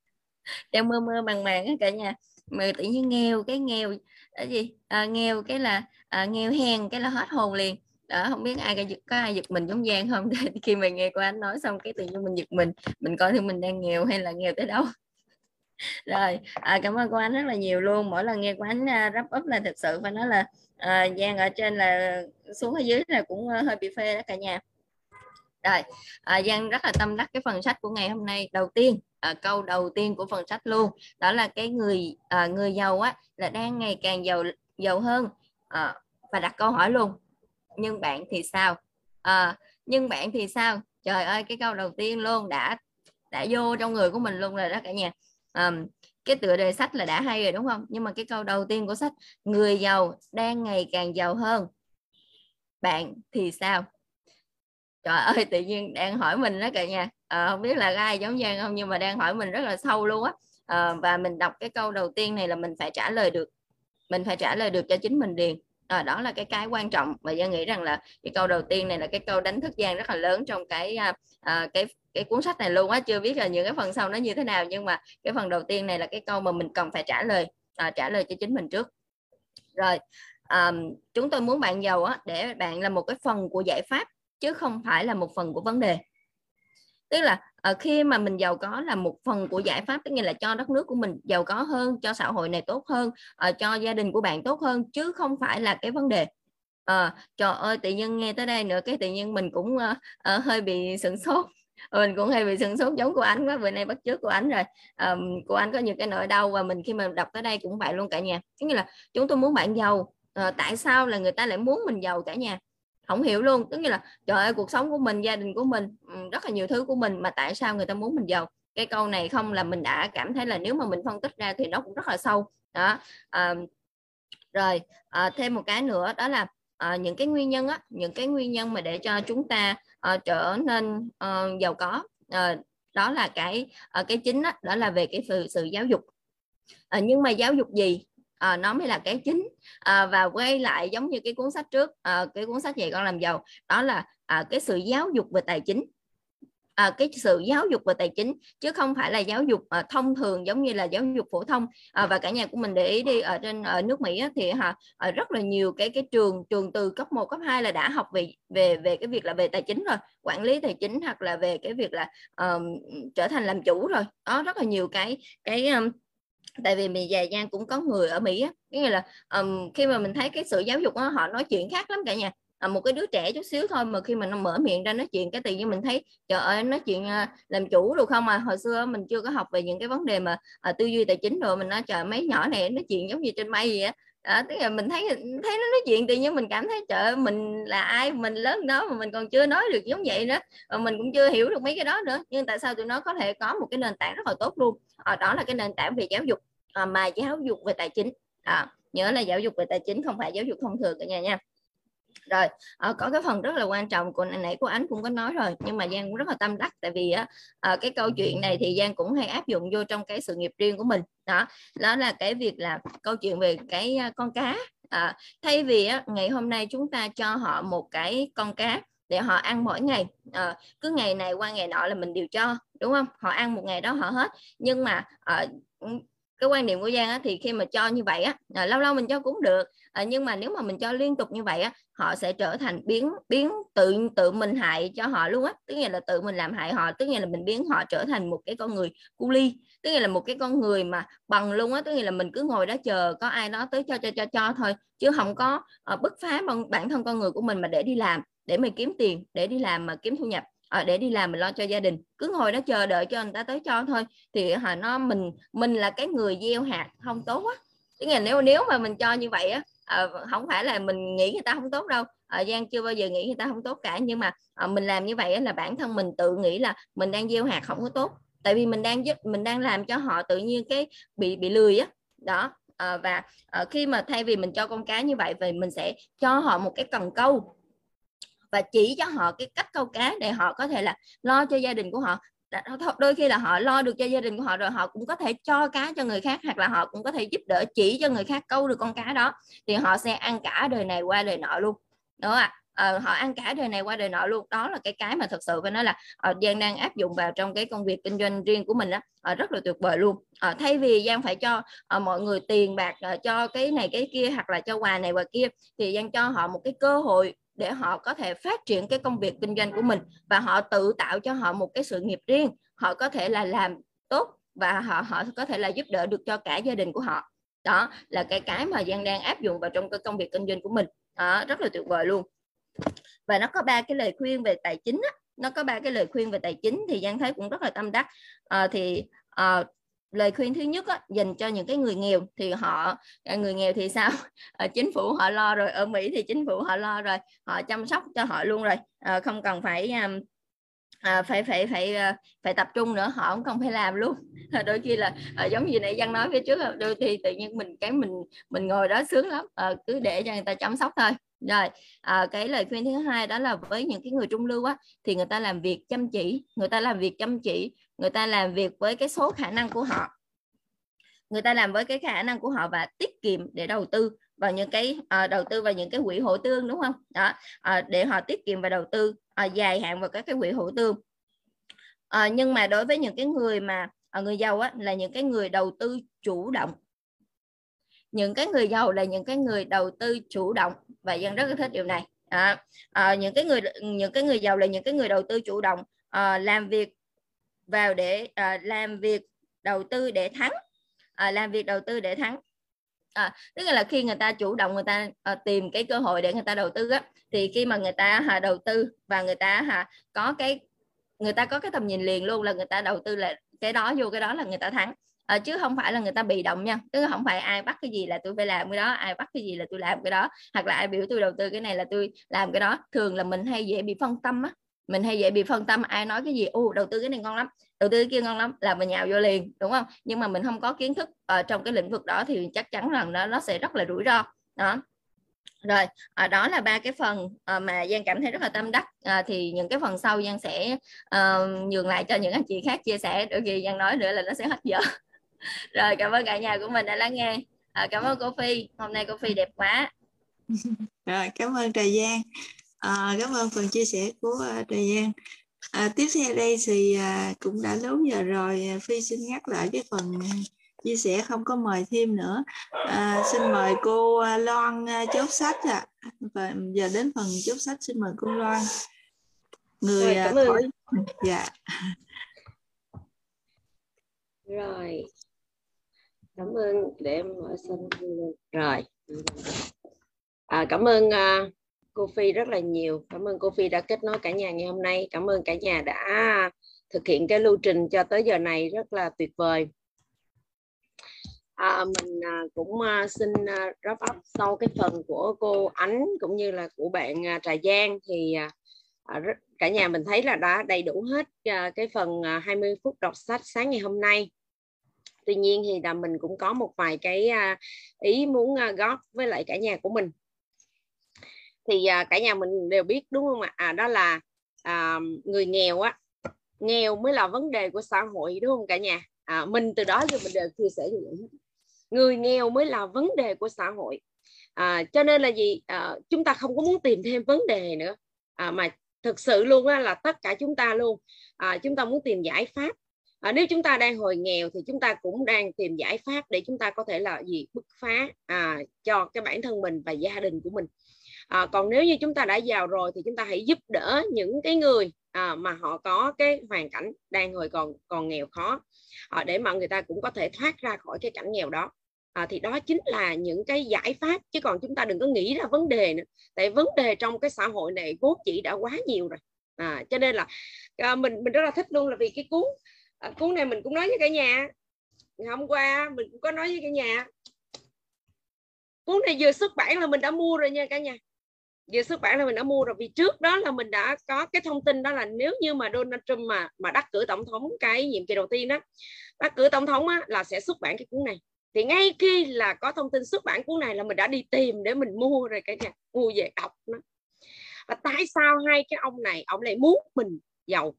Đang mơ mơ màng màng á cả nhà. Mà tự nhiên nghèo cái nghèo cái gì? À, nghèo cái là à, nghèo hèn cái là hết hồn liền đó không biết ai có, có ai giật mình giống Giang không? Khi mà nghe của anh nói xong cái tự nhiên mình giật mình mình coi thì mình đang nghèo hay là nghèo tới đâu. Rồi à, cảm ơn cô anh rất là nhiều luôn. Mỗi lần nghe của anh uh, à, wrap up là thực sự phải nói là à, Giang ở trên là xuống ở dưới là cũng uh, hơi bị phê đó cả nhà. Rồi à, Giang rất là tâm đắc cái phần sách của ngày hôm nay. Đầu tiên à, câu đầu tiên của phần sách luôn đó là cái người à, người giàu á là đang ngày càng giàu giàu hơn. À, và đặt câu hỏi luôn nhưng bạn thì sao? À, nhưng bạn thì sao? Trời ơi cái câu đầu tiên luôn đã đã vô trong người của mình luôn rồi đó cả nhà. À, cái tựa đề sách là đã hay rồi đúng không? Nhưng mà cái câu đầu tiên của sách người giàu đang ngày càng giàu hơn. Bạn thì sao? Trời ơi tự nhiên đang hỏi mình đó cả nhà. À, không biết là ai giống Giang không nhưng mà đang hỏi mình rất là sâu luôn á. À, và mình đọc cái câu đầu tiên này là mình phải trả lời được mình phải trả lời được cho chính mình liền à, đó là cái cái quan trọng và dân nghĩ rằng là cái câu đầu tiên này là cái câu đánh thức Giang rất là lớn trong cái à, à, cái cái cuốn sách này luôn á chưa biết là những cái phần sau nó như thế nào nhưng mà cái phần đầu tiên này là cái câu mà mình cần phải trả lời à, trả lời cho chính mình trước. Rồi à, chúng tôi muốn bạn giàu á để bạn là một cái phần của giải pháp chứ không phải là một phần của vấn đề. Tức là Ờ, khi mà mình giàu có là một phần của giải pháp tức nghĩa là cho đất nước của mình giàu có hơn cho xã hội này tốt hơn uh, cho gia đình của bạn tốt hơn chứ không phải là cái vấn đề. À, trời ơi tự nhiên nghe tới đây nữa cái tự nhiên mình cũng uh, hơi bị sửng sốt. Mình cũng hơi bị sửng sốt giống của anh quá bữa nay bắt chước của anh rồi. Um, của anh có nhiều cái nỗi đau và mình khi mà đọc tới đây cũng vậy luôn cả nhà. Tức là chúng tôi muốn bạn giàu uh, tại sao là người ta lại muốn mình giàu cả nhà? Không hiểu luôn tức như là trời ơi cuộc sống của mình gia đình của mình ừ, rất là nhiều thứ của mình mà tại sao người ta muốn mình giàu? Cái câu này không là mình đã cảm thấy là nếu mà mình phân tích ra thì nó cũng rất là sâu. Đó à, rồi à, thêm một cái nữa đó là à, những cái nguyên nhân á những cái nguyên nhân mà để cho chúng ta à, trở nên à, giàu có à, đó là cái à, cái chính đó, đó là về cái sự sự giáo dục. À, nhưng mà giáo dục gì? À, nó mới là cái chính. À, và quay lại giống như cái cuốn sách trước à, cái cuốn sách dạy con làm giàu đó là à, cái sự giáo dục về tài chính. À, cái sự giáo dục về tài chính chứ không phải là giáo dục à, thông thường giống như là giáo dục phổ thông. À, và cả nhà của mình để ý đi ở trên ở nước Mỹ á, thì à, à, rất là nhiều cái cái trường trường từ cấp 1 cấp 2 là đã học về về về cái việc là về tài chính rồi quản lý tài chính hoặc là về cái việc là um, trở thành làm chủ rồi. Đó rất là nhiều cái cái um, tại vì mình già Giang cũng có người ở Mỹ á nghĩa là um, khi mà mình thấy cái sự giáo dục đó, họ nói chuyện khác lắm cả nhà. À, một cái đứa trẻ chút xíu thôi mà khi mà nó mở miệng ra nói chuyện cái tự nhiên mình thấy trời ơi nói chuyện uh, làm chủ được không mà hồi xưa mình chưa có học về những cái vấn đề mà uh, tư duy tài chính rồi mình nói trời mấy nhỏ này nói chuyện giống như trên mây vậy á. À, tức là mình thấy thấy nó nói chuyện tự nhiên mình cảm thấy trời ơi, mình là ai? Mình lớn đó mà mình còn chưa nói được giống vậy nữa. Và mình cũng chưa hiểu được mấy cái đó nữa. Nhưng tại sao tụi nó có thể có một cái nền tảng rất là tốt luôn? À, đó là cái nền tảng về giáo dục. À, mà giáo dục về tài chính. À, nhớ là giáo dục về tài chính không phải giáo dục thông thường cả nhà nha. Rồi à, có cái phần rất là quan trọng của nãy của ánh cũng có nói rồi nhưng mà giang cũng rất là tâm đắc tại vì á à, cái câu chuyện này thì giang cũng hay áp dụng vô trong cái sự nghiệp riêng của mình. Đó đó là cái việc là câu chuyện về cái à, con cá. À, thay vì á, ngày hôm nay chúng ta cho họ một cái con cá để họ ăn mỗi ngày à, cứ ngày này qua ngày nọ là mình đều cho đúng không? Họ ăn một ngày đó họ hết. Nhưng mà à, cái quan điểm của Giang á, thì khi mà cho như vậy á à, lâu lâu mình cho cũng được. À, nhưng mà nếu mà mình cho liên tục như vậy á họ sẽ trở thành biến biến tự tự mình hại cho họ luôn á. Tức nghĩa là tự mình làm hại họ tức nghĩa là mình biến họ trở thành một cái con người cu ly tức nghĩa là một cái con người mà bằng luôn á. Tức nghĩa là mình cứ ngồi đó chờ có ai đó tới cho cho cho cho thôi chứ không có uh, bứt phá bằng bản thân con người của mình mà để đi làm để mình kiếm tiền để đi làm mà kiếm thu nhập à, để đi làm mình lo cho gia đình. Cứ ngồi đó chờ đợi cho người ta tới cho thôi. Thì họ nó mình mình là cái người gieo hạt không tốt á. Tức là nếu nếu mà mình cho như vậy á à, không phải là mình nghĩ người ta không tốt đâu. À, Giang chưa bao giờ nghĩ người ta không tốt cả. Nhưng mà à, mình làm như vậy á, là bản thân mình tự nghĩ là mình đang gieo hạt không có tốt. Tại vì mình đang giúp mình đang làm cho họ tự nhiên cái bị bị lười á. Đó à, và à, khi mà thay vì mình cho con cá như vậy thì mình sẽ cho họ một cái cần câu và chỉ cho họ cái cách câu cá để họ có thể là lo cho gia đình của họ. Đôi khi là họ lo được cho gia đình của họ rồi họ cũng có thể cho cá cho người khác hoặc là họ cũng có thể giúp đỡ chỉ cho người khác câu được con cá đó thì họ sẽ ăn cả đời này qua đời nọ luôn. Đúng không ạ? À, họ ăn cả đời này qua đời nọ luôn. Đó là cái cái mà thật sự phải nói là ờ, giang đang áp dụng vào trong cái công việc kinh doanh riêng của mình đó ờ, rất là tuyệt vời luôn. À, thay vì giang phải cho mọi người tiền bạc cho cái này cái kia hoặc là cho quà này quà kia thì giang cho họ một cái cơ hội để họ có thể phát triển cái công việc kinh doanh của mình và họ tự tạo cho họ một cái sự nghiệp riêng. Họ có thể là làm tốt và họ họ có thể là giúp đỡ được cho cả gia đình của họ. Đó là cái cái mà giang đang áp dụng vào trong cái công việc kinh doanh của mình. Đó, rất là tuyệt vời luôn. Và nó có ba cái lời khuyên về tài chính á. nó có ba cái lời khuyên về tài chính thì giang thấy cũng rất là tâm đắc. À, thì à, lời khuyên thứ nhất á, dành cho những cái người nghèo thì họ à, người nghèo thì sao? À, chính phủ họ lo rồi ở Mỹ thì chính phủ họ lo rồi họ chăm sóc cho họ luôn rồi. À, không cần phải à, à phải phải phải à, phải tập trung nữa họ cũng không phải làm luôn. Ờ, đôi khi là à, giống như nãy dân nói phía trước đôi khi tự nhiên mình cái mình mình ngồi đó sướng lắm à, cứ để cho người ta chăm sóc thôi rồi à, cái lời khuyên thứ hai đó là với những cái người trung lưu á thì người ta làm việc chăm chỉ người ta làm việc chăm chỉ người ta làm việc với cái số khả năng của họ. Người ta làm với cái khả năng của họ và tiết kiệm để đầu tư vào những cái uh, đầu tư vào những cái quỹ hỗ tương đúng không? Đó uh, để họ tiết kiệm và đầu tư uh, dài hạn vào các cái quỹ hỗ tương. Uh, nhưng mà đối với những cái người mà uh, người giàu á là những cái người đầu tư chủ động. Những cái người giàu là những cái người đầu tư chủ động và dân rất là thích điều này. À, à, những cái người những cái người giàu là những cái người đầu tư chủ động à, làm việc vào để à, làm việc đầu tư để thắng. À, làm việc đầu tư để thắng. À, tức là khi người ta chủ động người ta à, tìm cái cơ hội để người ta đầu tư á thì khi mà người ta à, đầu tư và người ta à, có cái người ta có cái tầm nhìn liền luôn là người ta đầu tư là cái đó vô cái đó là người ta thắng à, chứ không phải là người ta bị động nha. Tức là không phải ai bắt cái gì là tôi phải làm cái đó ai bắt cái gì là tôi làm cái đó. Hoặc là ai biểu tôi đầu tư cái này là tôi làm cái đó. Thường là mình hay dễ bị phân tâm á. Mình hay dễ bị phân tâm ai nói cái gì ô đầu tư cái này ngon lắm đầu tư cái kia ngon lắm là mình nhào vô liền đúng không? Nhưng mà mình không có kiến thức ở trong cái lĩnh vực đó thì chắc chắn rằng nó nó sẽ rất là rủi ro. Đó. Rồi à, đó là ba cái phần à, mà giang cảm thấy rất là tâm đắc. À, thì những cái phần sau giang sẽ à, nhường lại cho những anh chị khác chia sẻ. Đôi khi giang nói nữa là nó sẽ hết giờ rồi cảm ơn cả nhà của mình đã lắng nghe. À, cảm ơn cô phi. Hôm nay cô phi đẹp quá. Rồi cảm ơn trà giang. À, cảm ơn phần chia sẻ của uh, trà giang. À, tiếp theo đây thì uh, cũng đã lớn giờ rồi. Phi xin nhắc lại cái phần chia sẻ không có mời thêm nữa. À, xin mời cô Loan chốt sách ạ. À. và giờ đến phần chốt sách xin mời cô Loan. Người rồi, cảm ơn. dạ. Rồi cảm ơn để em mở xin rồi. À, cảm ơn uh, cô Phi rất là nhiều. Cảm ơn cô Phi đã kết nối cả nhà ngày hôm nay. Cảm ơn cả nhà đã thực hiện cái lưu trình cho tới giờ này rất là tuyệt vời. À, mình à, cũng à, xin à, wrap up sau cái phần của cô Ánh cũng như là của bạn à, Trà Giang thì à, à cả nhà mình thấy là đã đầy đủ hết à, cái phần à, 20 phút đọc sách sáng ngày hôm nay tuy nhiên thì là mình cũng có một vài cái à, ý muốn à, góp với lại cả nhà của mình. Thì à, cả nhà mình đều biết đúng không ạ? À, đó là à, người nghèo á nghèo mới là vấn đề của xã hội đúng không cả nhà? À, mình từ đó giờ mình đều chia sẻ như vậy người nghèo mới là vấn đề của xã hội. À, cho nên là gì? À, chúng ta không có muốn tìm thêm vấn đề nữa. À, mà thực sự luôn á, là tất cả chúng ta luôn à, chúng ta muốn tìm giải pháp à, nếu chúng ta đang hồi nghèo thì chúng ta cũng đang tìm giải pháp để chúng ta có thể là gì? Bứt phá à, cho cái bản thân mình và gia đình của mình. À, còn nếu như chúng ta đã giàu rồi thì chúng ta hãy giúp đỡ những cái người à, mà họ có cái hoàn cảnh đang hồi còn còn nghèo khó à, để mà người ta cũng có thể thoát ra khỏi cái cảnh nghèo đó. À, thì đó chính là những cái giải pháp chứ còn chúng ta đừng có nghĩ ra vấn đề nữa. Tại vấn đề trong cái xã hội này vốn chỉ đã quá nhiều rồi. À, cho nên là à, mình mình rất là thích luôn là vì cái cuốn à, cuốn này mình cũng nói với cả nhà. Hôm qua mình cũng có nói với cả nhà. Cuốn này vừa xuất bản là mình đã mua rồi nha cả nhà. Vừa xuất bản là mình đã mua rồi. Vì trước đó là mình đã có cái thông tin đó là nếu như mà Donald Trump mà mà đắc cử tổng thống cái nhiệm kỳ đầu tiên đó đắc cử tổng thống á, là sẽ xuất bản cái cuốn này. Thì ngay khi là có thông tin xuất bản cuốn này là mình đã đi tìm để mình mua rồi cả nhà mua về đọc nó. Và tại sao hai cái ông này ông lại muốn mình giàu?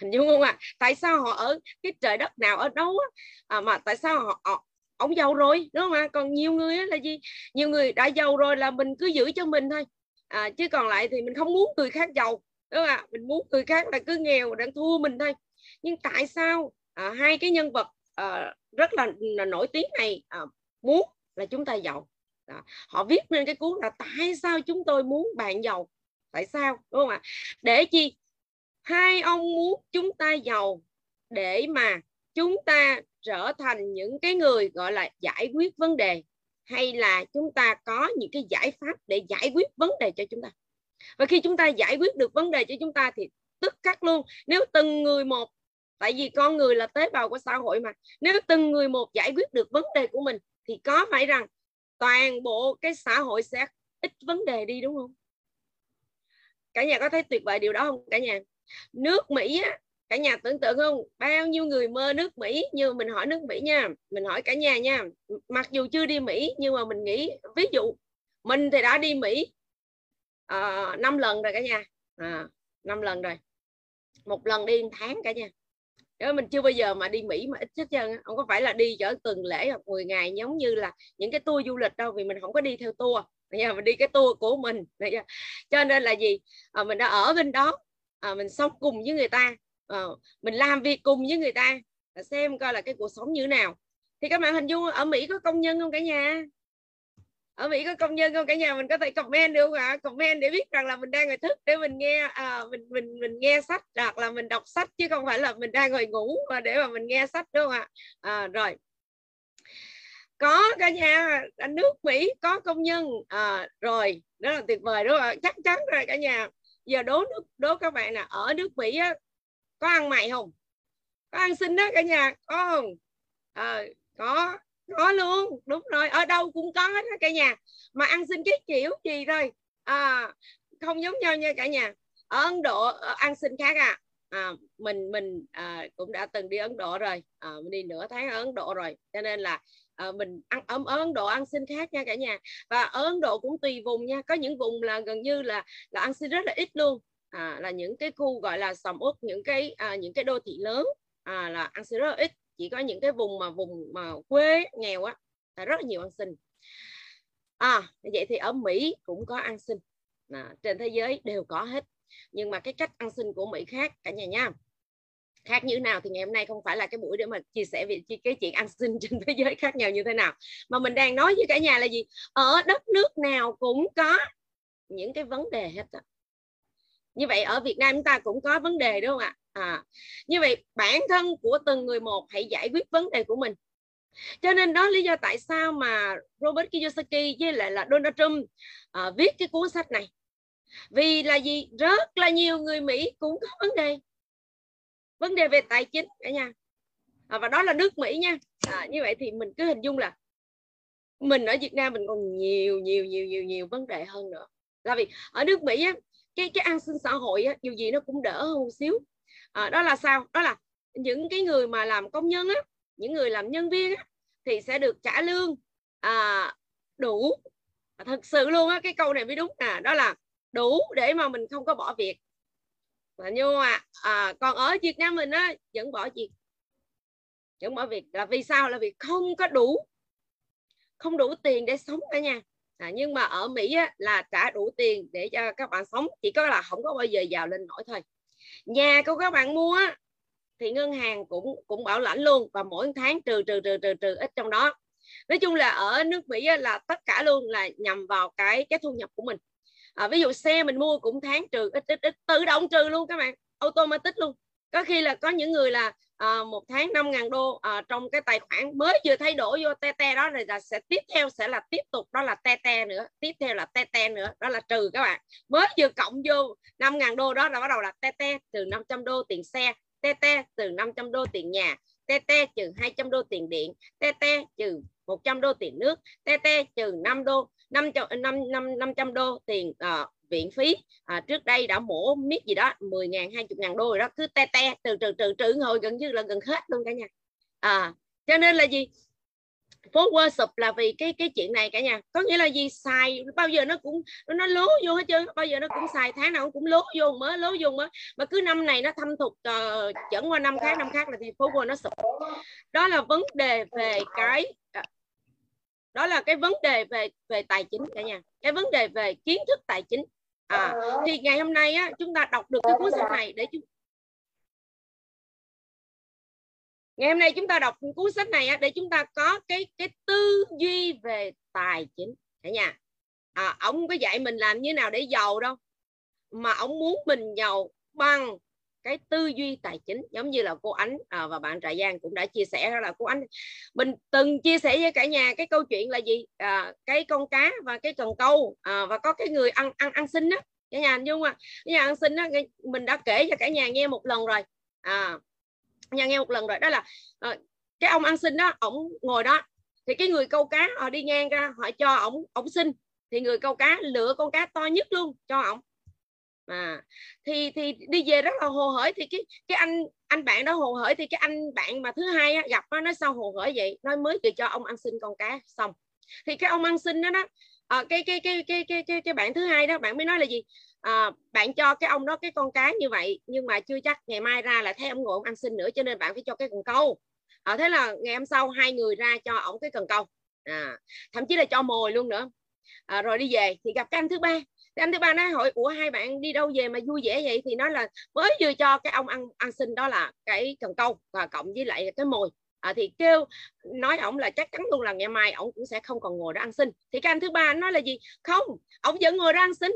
Hình dung không ạ? À? tại sao họ ở cái trời đất nào ở đâu á? À, mà tại sao họ, họ ông giàu rồi đúng không ạ? Còn nhiều người là gì? Nhiều người đã giàu rồi là mình cứ giữ cho mình thôi. À, chứ còn lại thì mình không muốn người khác giàu đúng không ạ? Mình muốn người khác là cứ nghèo đang thua mình thôi. Nhưng tại sao à, hai cái nhân vật à, rất là, là nổi tiếng này à, muốn là chúng ta giàu? Đó. họ viết nên cái cuốn là tại sao chúng tôi muốn bạn giàu? Tại sao đúng không ạ? Để chi? Hai ông muốn chúng ta giàu để mà chúng ta trở thành những cái người, gọi là, giải quyết vấn đề, hay là chúng ta có những cái giải pháp để giải quyết vấn đề cho chúng ta? Và khi chúng ta giải quyết được vấn đề cho chúng ta thì tức khắc luôn, nếu từng người một, tại vì con người là tế bào của xã hội mà, nếu từng người một giải quyết được vấn đề của mình thì có phải rằng toàn bộ cái xã hội sẽ ít vấn đề đi, đúng không? Cả nhà có thấy tuyệt vời điều đó không? Cả nhà nước mỹ á, cả nhà tưởng tượng không? Bao nhiêu người mơ nước mỹ? Như mình hỏi nước mỹ nha mình hỏi cả nhà nha. Mặc dù chưa đi mỹ nhưng mà mình nghĩ ví dụ mình thì đã đi mỹ ờ, uh, 5 lần rồi cả nhà. Ờ, à, 5 lần rồi. Một lần đi một tháng cả nhà. Nếu mình chưa bao giờ mà đi Mỹ mà ít hết trơn không có phải là đi chở từng lễ hoặc 10 ngày giống như là những cái tour du lịch đâu vì mình không có đi theo tour. Mình đi cái tour của mình cho nên là gì? À, mình đã ở bên đó à, mình sống cùng với người ta. À, mình làm việc cùng với người ta. Xem coi là cái cuộc sống như thế nào. Thì các bạn hình dung ở Mỹ có công nhân không cả nhà? Ở Mỹ có công nhân không cả nhà? Mình có thể comment được không ạ? Comment để biết rằng là mình đang ngồi thức để mình nghe à, mình mình mình nghe sách hoặc là mình đọc sách chứ không phải là mình đang ngồi ngủ mà để mà mình nghe sách đúng không ạ? À, rồi. Có cả nhà nước Mỹ có công nhân. À, rồi. Rất là tuyệt vời đúng không ạ? Chắc chắn rồi cả nhà giờ đố nước đố các bạn là ở nước Mỹ á, có ăn mày không? Có ăn xin đó cả nhà có không? À, có có luôn đúng rồi ở đâu cũng có hết cả nhà. Mà ăn xin cái kiểu gì thôi à, ờ, không giống nhau nha cả nhà. Ở Ấn Độ ờ, ăn xin khác à, à mình mình à, cũng đã từng đi Ấn Độ rồi. À, mình đi nửa tháng ở Ấn Độ rồi. Cho nên là à, mình ăn ở, ở Ấn Độ ăn xin khác nha cả nhà. Và ở Ấn Độ cũng tùy vùng nha. Có những vùng là gần như là là ăn xin rất là ít luôn. À, là những cái khu gọi là sầm uất những cái à, những cái đô thị lớn à, là ăn xin rất là ít. Chỉ có những cái vùng mà vùng mà quê nghèo á là rất là nhiều ăn xin. À vậy thì ở Mỹ cũng có ăn xin. À, trên thế giới đều có hết. Nhưng mà cái cách ăn xin của Mỹ khác cả nhà nha khác như thế nào thì ngày hôm nay không phải là cái buổi để mà chia sẻ về cái chuyện ăn xin trên thế giới khác nhau như thế nào. Mà mình đang nói với cả nhà là gì? Ở đất nước nào cũng có những cái vấn đề hết á. Như vậy ở Việt Nam chúng ta cũng có vấn đề đúng không ạ? À, như vậy bản thân của từng người một hãy giải quyết vấn đề của mình. Cho nên đó lý do tại sao mà Robert Kiyosaki với lại là Donald Trump à, viết cái cuốn sách này. Vì là gì? Rất là nhiều người Mỹ cũng có vấn đề vấn đề về tài chính cả nhà. À, và đó là nước Mỹ nha. À, như vậy thì mình cứ hình dung là mình ở Việt Nam mình còn nhiều nhiều nhiều nhiều nhiều vấn đề hơn nữa. Là vì ở nước Mỹ á, cái cái an sinh xã hội á, dù gì nó cũng đỡ hơn một xíu. À, đó là sao? Đó là những cái người mà làm công nhân á những người làm nhân viên á, thì sẽ được trả lương à, đủ. À, thật sự luôn á cái câu này mới đúng. À đó là đủ để mà mình không có bỏ việc và nhưng à, à, còn ở Việt Nam mình á vẫn bỏ việc. Vẫn bỏ việc. Là vì sao? Là vì không có đủ không đủ tiền để sống cả nhà. À, nhưng mà ở Mỹ á, là trả đủ tiền để cho các bạn sống. Chỉ có là không có bao giờ giàu lên nổi thôi. Nhà của các bạn mua á, thì ngân hàng cũng cũng bảo lãnh luôn. Và mỗi tháng trừ trừ trừ trừ trừ ít trong đó. Nói chung là ở nước Mỹ á, là tất cả luôn là nhằm vào cái cái thu nhập của mình à, ví dụ xe mình mua cũng tháng trừ ít ít ít tự động trừ luôn các bạn automatic luôn. Có khi là có những người là à, một tháng 5 ngàn đô à, trong cái tài khoản mới vừa thay đổi vô te te đó rồi là sẽ tiếp theo sẽ là tiếp tục đó là te te nữa tiếp theo là te te nữa đó là trừ các bạn. Mới vừa cộng vô 5 ngàn đô đó là bắt đầu là te te từ 500 đô tiền xe te te từ 500 đô tiền nhà te te trừ 200 đô tiền điện te te trừ 100 đô tiền nước te te trừ 5 đô 500 5, 5, 500 đô tiền uh, viện phí. À, trước đây đã mổ miết gì đó 10 ngàn 20 ngàn đô rồi đó cứ te te từ từ từ trừ hồi gần như là gần hết luôn cả nhà. À, cho nên là gì? Phố quơ sụp là vì cái cái chuyện này cả nhà. Có nghĩa là gì? Xài bao giờ nó cũng nó lố vô hết trơn bao giờ nó cũng xài tháng nào cũng lố vô mới lố vô mới mà cứ năm này nó thâm thục ờ, uh, chẩn qua năm khác năm khác là thì phố quơ nó sụp. Đó là vấn đề về cái ờ, đó là cái vấn đề về về tài chính cả nhà. Cái vấn đề về kiến thức tài chính. À, thì ngày hôm nay á, chúng ta đọc được cái cuốn sách này để chúng ngày hôm nay chúng ta đọc cuốn sách này á, để chúng ta có cái cái tư duy về tài chính cả nhà. À, ông có dạy mình làm như nào để giàu đâu. Mà ông muốn mình giàu bằng cái tư duy tài chính giống như là cô ánh à, và bạn trại giang cũng đã chia sẻ đó là cô ánh mình từng chia sẻ với cả nhà cái câu chuyện là gì? À, cái con cá và cái cần câu à, và có cái người ăn ăn ăn xin đó cả nhà nhưng mà cái nhà ăn xin đó mình đã kể cho cả nhà nghe một lần rồi. À nhà nghe một lần rồi. Đó là à, cái ông ăn xin đó ổng ngồi đó thì cái người câu cá họ đi ngang ra họ cho ổng ổng xin. Thì người câu cá lựa con cá to nhất luôn cho ổng à thì thì đi về rất là hồ hởi thì cái cái anh anh bạn đó hồ hởi thì cái anh bạn mà thứ hai á, gặp nó nói sao hồ hởi vậy? Nói mới vừa cho ông ăn xin con cá xong. Thì cái ông ăn xin đó đó à, cái, cái cái cái cái cái cái bạn thứ hai đó bạn mới nói là gì? À, bạn cho cái ông đó cái con cá như vậy nhưng mà chưa chắc ngày mai ra là thấy ông ngồi ông ăn xin nữa cho nên bạn phải cho cái cần câu. À, thế là ngày hôm sau hai người ra cho ông cái cần câu. À, thậm chí là cho mồi luôn nữa. À, rồi đi về thì gặp cái anh thứ ba thì anh thứ ba nói hỏi ủa hai bạn đi đâu về mà vui vẻ vậy? Thì nói là mới vừa cho cái ông ăn ăn xin đó là cái cần câu và cộng với lại cái mồi. À, thì kêu nói ổng là chắc chắn luôn là ngày mai ổng cũng sẽ không còn ngồi đó ăn xin. Thì cái anh thứ ba nói là gì? Không ổng vẫn ngồi đó ăn xin.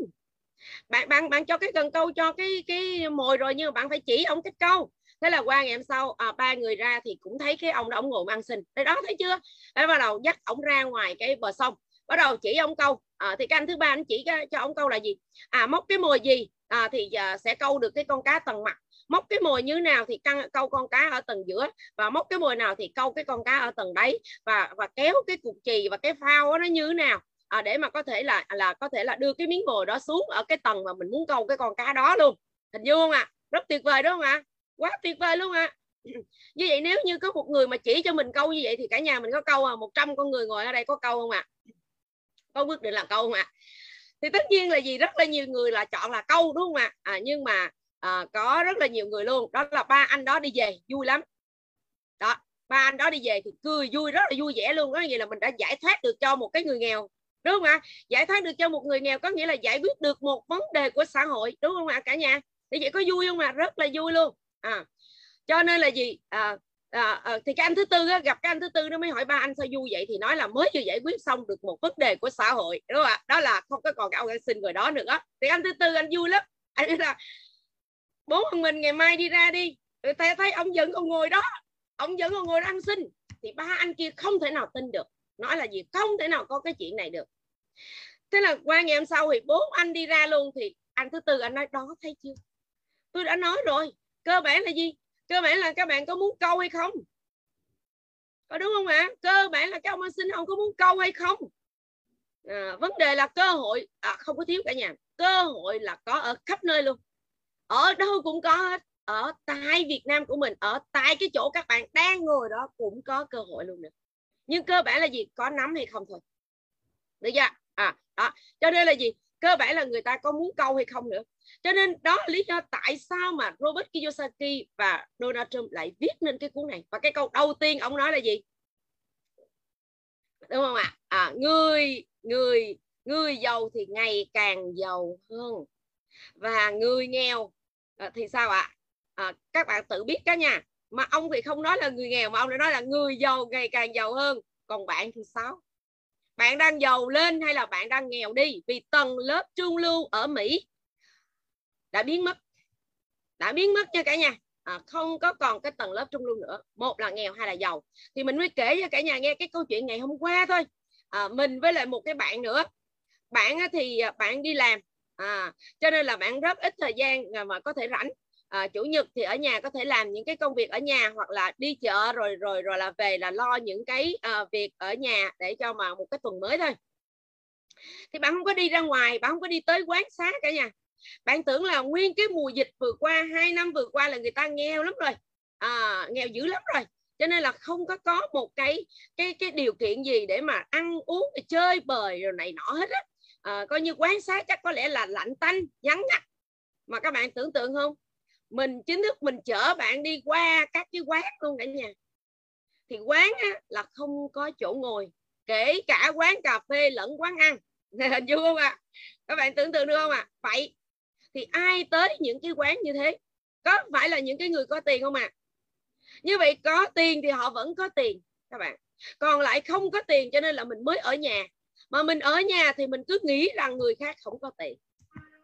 Bạn bạn bạn cho cái cần câu cho cái cái mồi rồi nhưng mà bạn phải chỉ ổng cách câu. Thế là qua ngày hôm sau à, ba người ra thì cũng thấy cái ông đó ông ngồi ăn xin. Đây đó thấy chưa? Đấy bắt đầu dắt ổng ra ngoài cái bờ sông. Bắt đầu chỉ ông câu à, thì cái anh thứ ba anh chỉ cho ông câu là gì à móc cái mồi gì à, thì à, sẽ câu được cái con cá tầng mặt móc cái mồi như nào thì căng, câu con cá ở tầng giữa và móc cái mồi nào thì câu cái con cá ở tầng đáy và và kéo cái cục chì và cái phao nó như thế nào à, để mà có thể là là có thể là đưa cái miếng mồi đó xuống ở cái tầng mà mình muốn câu cái con cá đó luôn hình dung không ạ à? rất tuyệt vời đúng không ạ à? quá tuyệt vời luôn ạ à. như vậy nếu như có một người mà chỉ cho mình câu như vậy thì cả nhà mình có câu à một trăm con người ngồi ở đây có câu không ạ à? Có quyết định là câu không ạ? À? thì tất nhiên là gì rất là nhiều người là chọn là câu đúng không ạ? À? à, nhưng mà à, có rất là nhiều người luôn. Đó là ba anh đó đi về vui lắm. Đó ba anh đó đi về thì cười vui rất là vui vẻ luôn. Có nghĩa là mình đã giải thoát được cho một cái người nghèo đúng không ạ? Giải thoát được cho một người nghèo có nghĩa là giải quyết được một vấn đề của xã hội đúng không ạ cả nhà? Thì vậy có vui không ạ? Rất là vui luôn. À cho nên là gì? À, à, à, thì cái anh thứ tư á, gặp cái anh thứ tư nó mới hỏi ba anh sao vui vậy thì nói là mới vừa giải quyết xong được một vấn đề của xã hội đúng không ạ? Đó là không có còn cái ông ăn xin người đó nữa. Thì anh thứ tư anh vui lắm. Anh nói là bố thằng mình ngày mai đi ra đi thấy thấy ông vẫn còn ngồi đó ông vẫn còn ngồi đó ăn xin. Thì ba anh kia không thể nào tin được. Nói là gì? Không thể nào có cái chuyện này được. Thế là qua ngày hôm sau thì bố anh đi ra luôn thì anh thứ tư anh nói đó thấy chưa? Tôi đã nói rồi. Cơ bản là gì? Cơ bản là các bạn có muốn câu hay không? Có đúng không ạ? Cơ bản là các ông anh xin không có muốn câu hay không? À, vấn đề là cơ hội. À, không có thiếu cả nhà. Cơ hội là có ở khắp nơi luôn. Ở đâu cũng có hết. Ở tại Việt Nam của mình ở tại cái chỗ các bạn đang ngồi đó cũng có cơ hội luôn nữa nhưng cơ bản là gì? Có nắm hay không thôi. Được chưa? À đó. Cho nên là gì? Cơ bản là người ta có muốn câu hay không nữa. Cho nên đó là lý do tại sao mà Robert Kiyosaki và Donald Trump lại viết nên cái cuốn này. Và cái câu đầu tiên ông nói là gì? Đúng không ạ? À, người người người giàu thì ngày càng giàu hơn. Và người nghèo à, thì sao ạ? À, các bạn tự biết cả nhà mà ông thì không nói là người nghèo mà ông lại nói là người giàu ngày càng giàu hơn. Còn bạn thì sao? Bạn đang giàu lên hay là bạn đang nghèo đi? Vì tầng lớp trung lưu ở Mỹ. Đã biến mất. Đã biến mất nha cả nhà. À, không có còn cái tầng lớp trung lưu nữa. Một là nghèo hai là giàu. Thì mình mới kể cho cả nhà nghe cái câu chuyện ngày hôm qua thôi. À, mình với lại một cái bạn nữa. Bạn thì à, bạn đi làm. À, cho nên là bạn rất ít thời gian mà có thể rảnh à, chủ nhật thì ở nhà có thể làm những cái công việc ở nhà hoặc là đi chợ rồi rồi rồi là về là lo những cái à, việc ở nhà để cho mà một cái tuần mới thôi. Thì bạn không có đi ra ngoài bạn không có đi tới quán xá cả nhà. Bạn tưởng là nguyên cái mùa dịch vừa qua hai năm vừa qua là người ta nghèo lắm rồi. À, nghèo dữ lắm rồi. Cho nên là không có có một cái cái cái điều kiện gì để mà ăn uống chơi bời rồi này nọ hết á. À, coi như quán xá chắc có lẽ là lạnh tanh vắng ngắt. Mà các bạn tưởng tượng không? Mình chính thức mình chở bạn đi qua các cái quán luôn cả nhà thì quán á, là không có chỗ ngồi kể cả quán cà phê lẫn quán ăn hình dung không ạ à? các bạn tưởng tượng được không ạ à? vậy thì ai tới những cái quán như thế có phải là những cái người có tiền không ạ à? như vậy có tiền thì họ vẫn có tiền các bạn còn lại không có tiền cho nên là mình mới ở nhà mà mình ở nhà thì mình cứ nghĩ rằng người khác không có tiền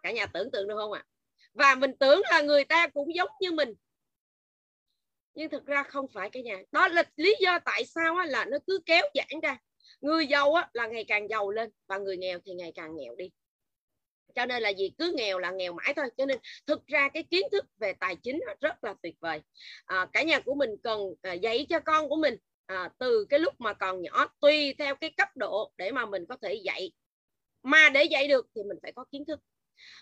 cả nhà tưởng tượng được không ạ à? Và mình tưởng là người ta cũng giống như mình. Nhưng thực ra không phải cả nhà. Đó là lý do tại sao là nó cứ kéo giãn ra. Người giàu là ngày càng giàu lên và người nghèo thì ngày càng nghèo đi. Cho nên là gì cứ nghèo là nghèo mãi thôi. Cho nên thực ra cái kiến thức về tài chính rất là tuyệt vời. À, cả nhà của mình cần à, dạy cho con của mình à, từ cái lúc mà còn nhỏ tùy theo cái cấp độ để mà mình có thể dạy. Mà để dạy được thì mình phải có kiến thức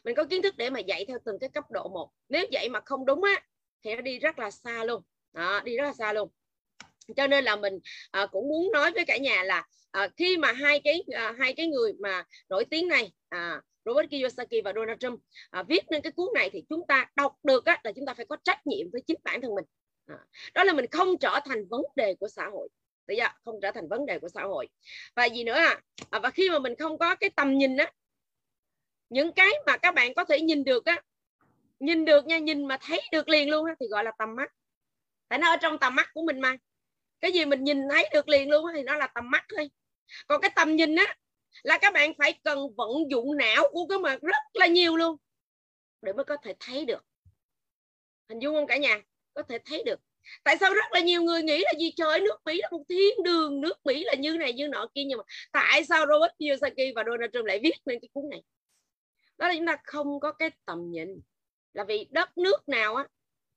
mình có kiến thức để mà dạy theo từng cái cấp độ một. Nếu dạy mà không đúng á thì nó đi rất là xa luôn. Đó, đi rất là xa luôn. Cho nên là mình à, cũng muốn nói với cả nhà là à, khi mà hai cái à, hai cái người mà nổi tiếng này à, Robert Kiyosaki và Donald Trump à, viết nên cái cuốn này thì chúng ta đọc được á, là chúng ta phải có trách nhiệm với chính bản thân mình. À, đó là mình không trở thành vấn đề của xã hội. Đấy không trở thành vấn đề của xã hội. Và gì nữa à, à và khi mà mình không có cái tầm nhìn á những cái mà các bạn có thể nhìn được á, nhìn được nha, nhìn mà thấy được liền luôn á, thì gọi là tầm mắt. Tại nó ở trong tầm mắt của mình mà. Cái gì mình nhìn thấy được liền luôn á, thì nó là tầm mắt thôi. Còn cái tầm nhìn á, là các bạn phải cần vận dụng não của cái mặt rất là nhiều luôn để mới có thể thấy được. Hình dung không cả nhà? Có thể thấy được. Tại sao rất là nhiều người nghĩ là gì? Trời nước Mỹ là một thiên đường, nước Mỹ là như này, như nọ kia, nhưng mà tại sao Robert Kiyosaki và Donald Trump lại viết nên cái cuốn này? Đó là chúng ta không có cái tầm nhìn. Là vì đất nước nào á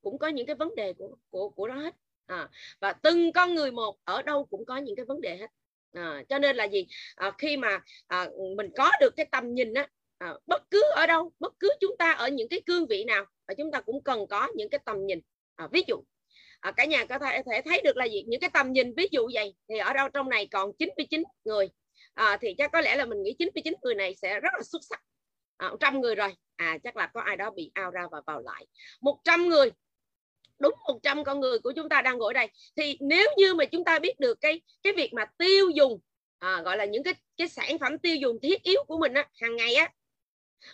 cũng có những cái vấn đề của của của nó hết. À, và từng con người một ở đâu cũng có những cái vấn đề hết. À, cho nên là gì? À, khi mà à, mình có được cái tầm nhìn á à, bất cứ ở đâu bất cứ chúng ta ở những cái cương vị nào và chúng ta cũng cần có những cái tầm nhìn. À, ví dụ à, cả nhà có thể, thể thấy được là gì? Những cái tầm nhìn ví dụ vậy thì ở đâu trong này còn 99 người. À, thì chắc có lẽ là mình nghĩ 99 người này sẽ rất là xuất sắc à, 100 người rồi. À chắc là có ai đó bị ao ra và vào lại. 100 người. Đúng 100 con người của chúng ta đang ngồi đây. Thì nếu như mà chúng ta biết được cái cái việc mà tiêu dùng à, gọi là những cái cái sản phẩm tiêu dùng thiết yếu của mình á, hàng ngày á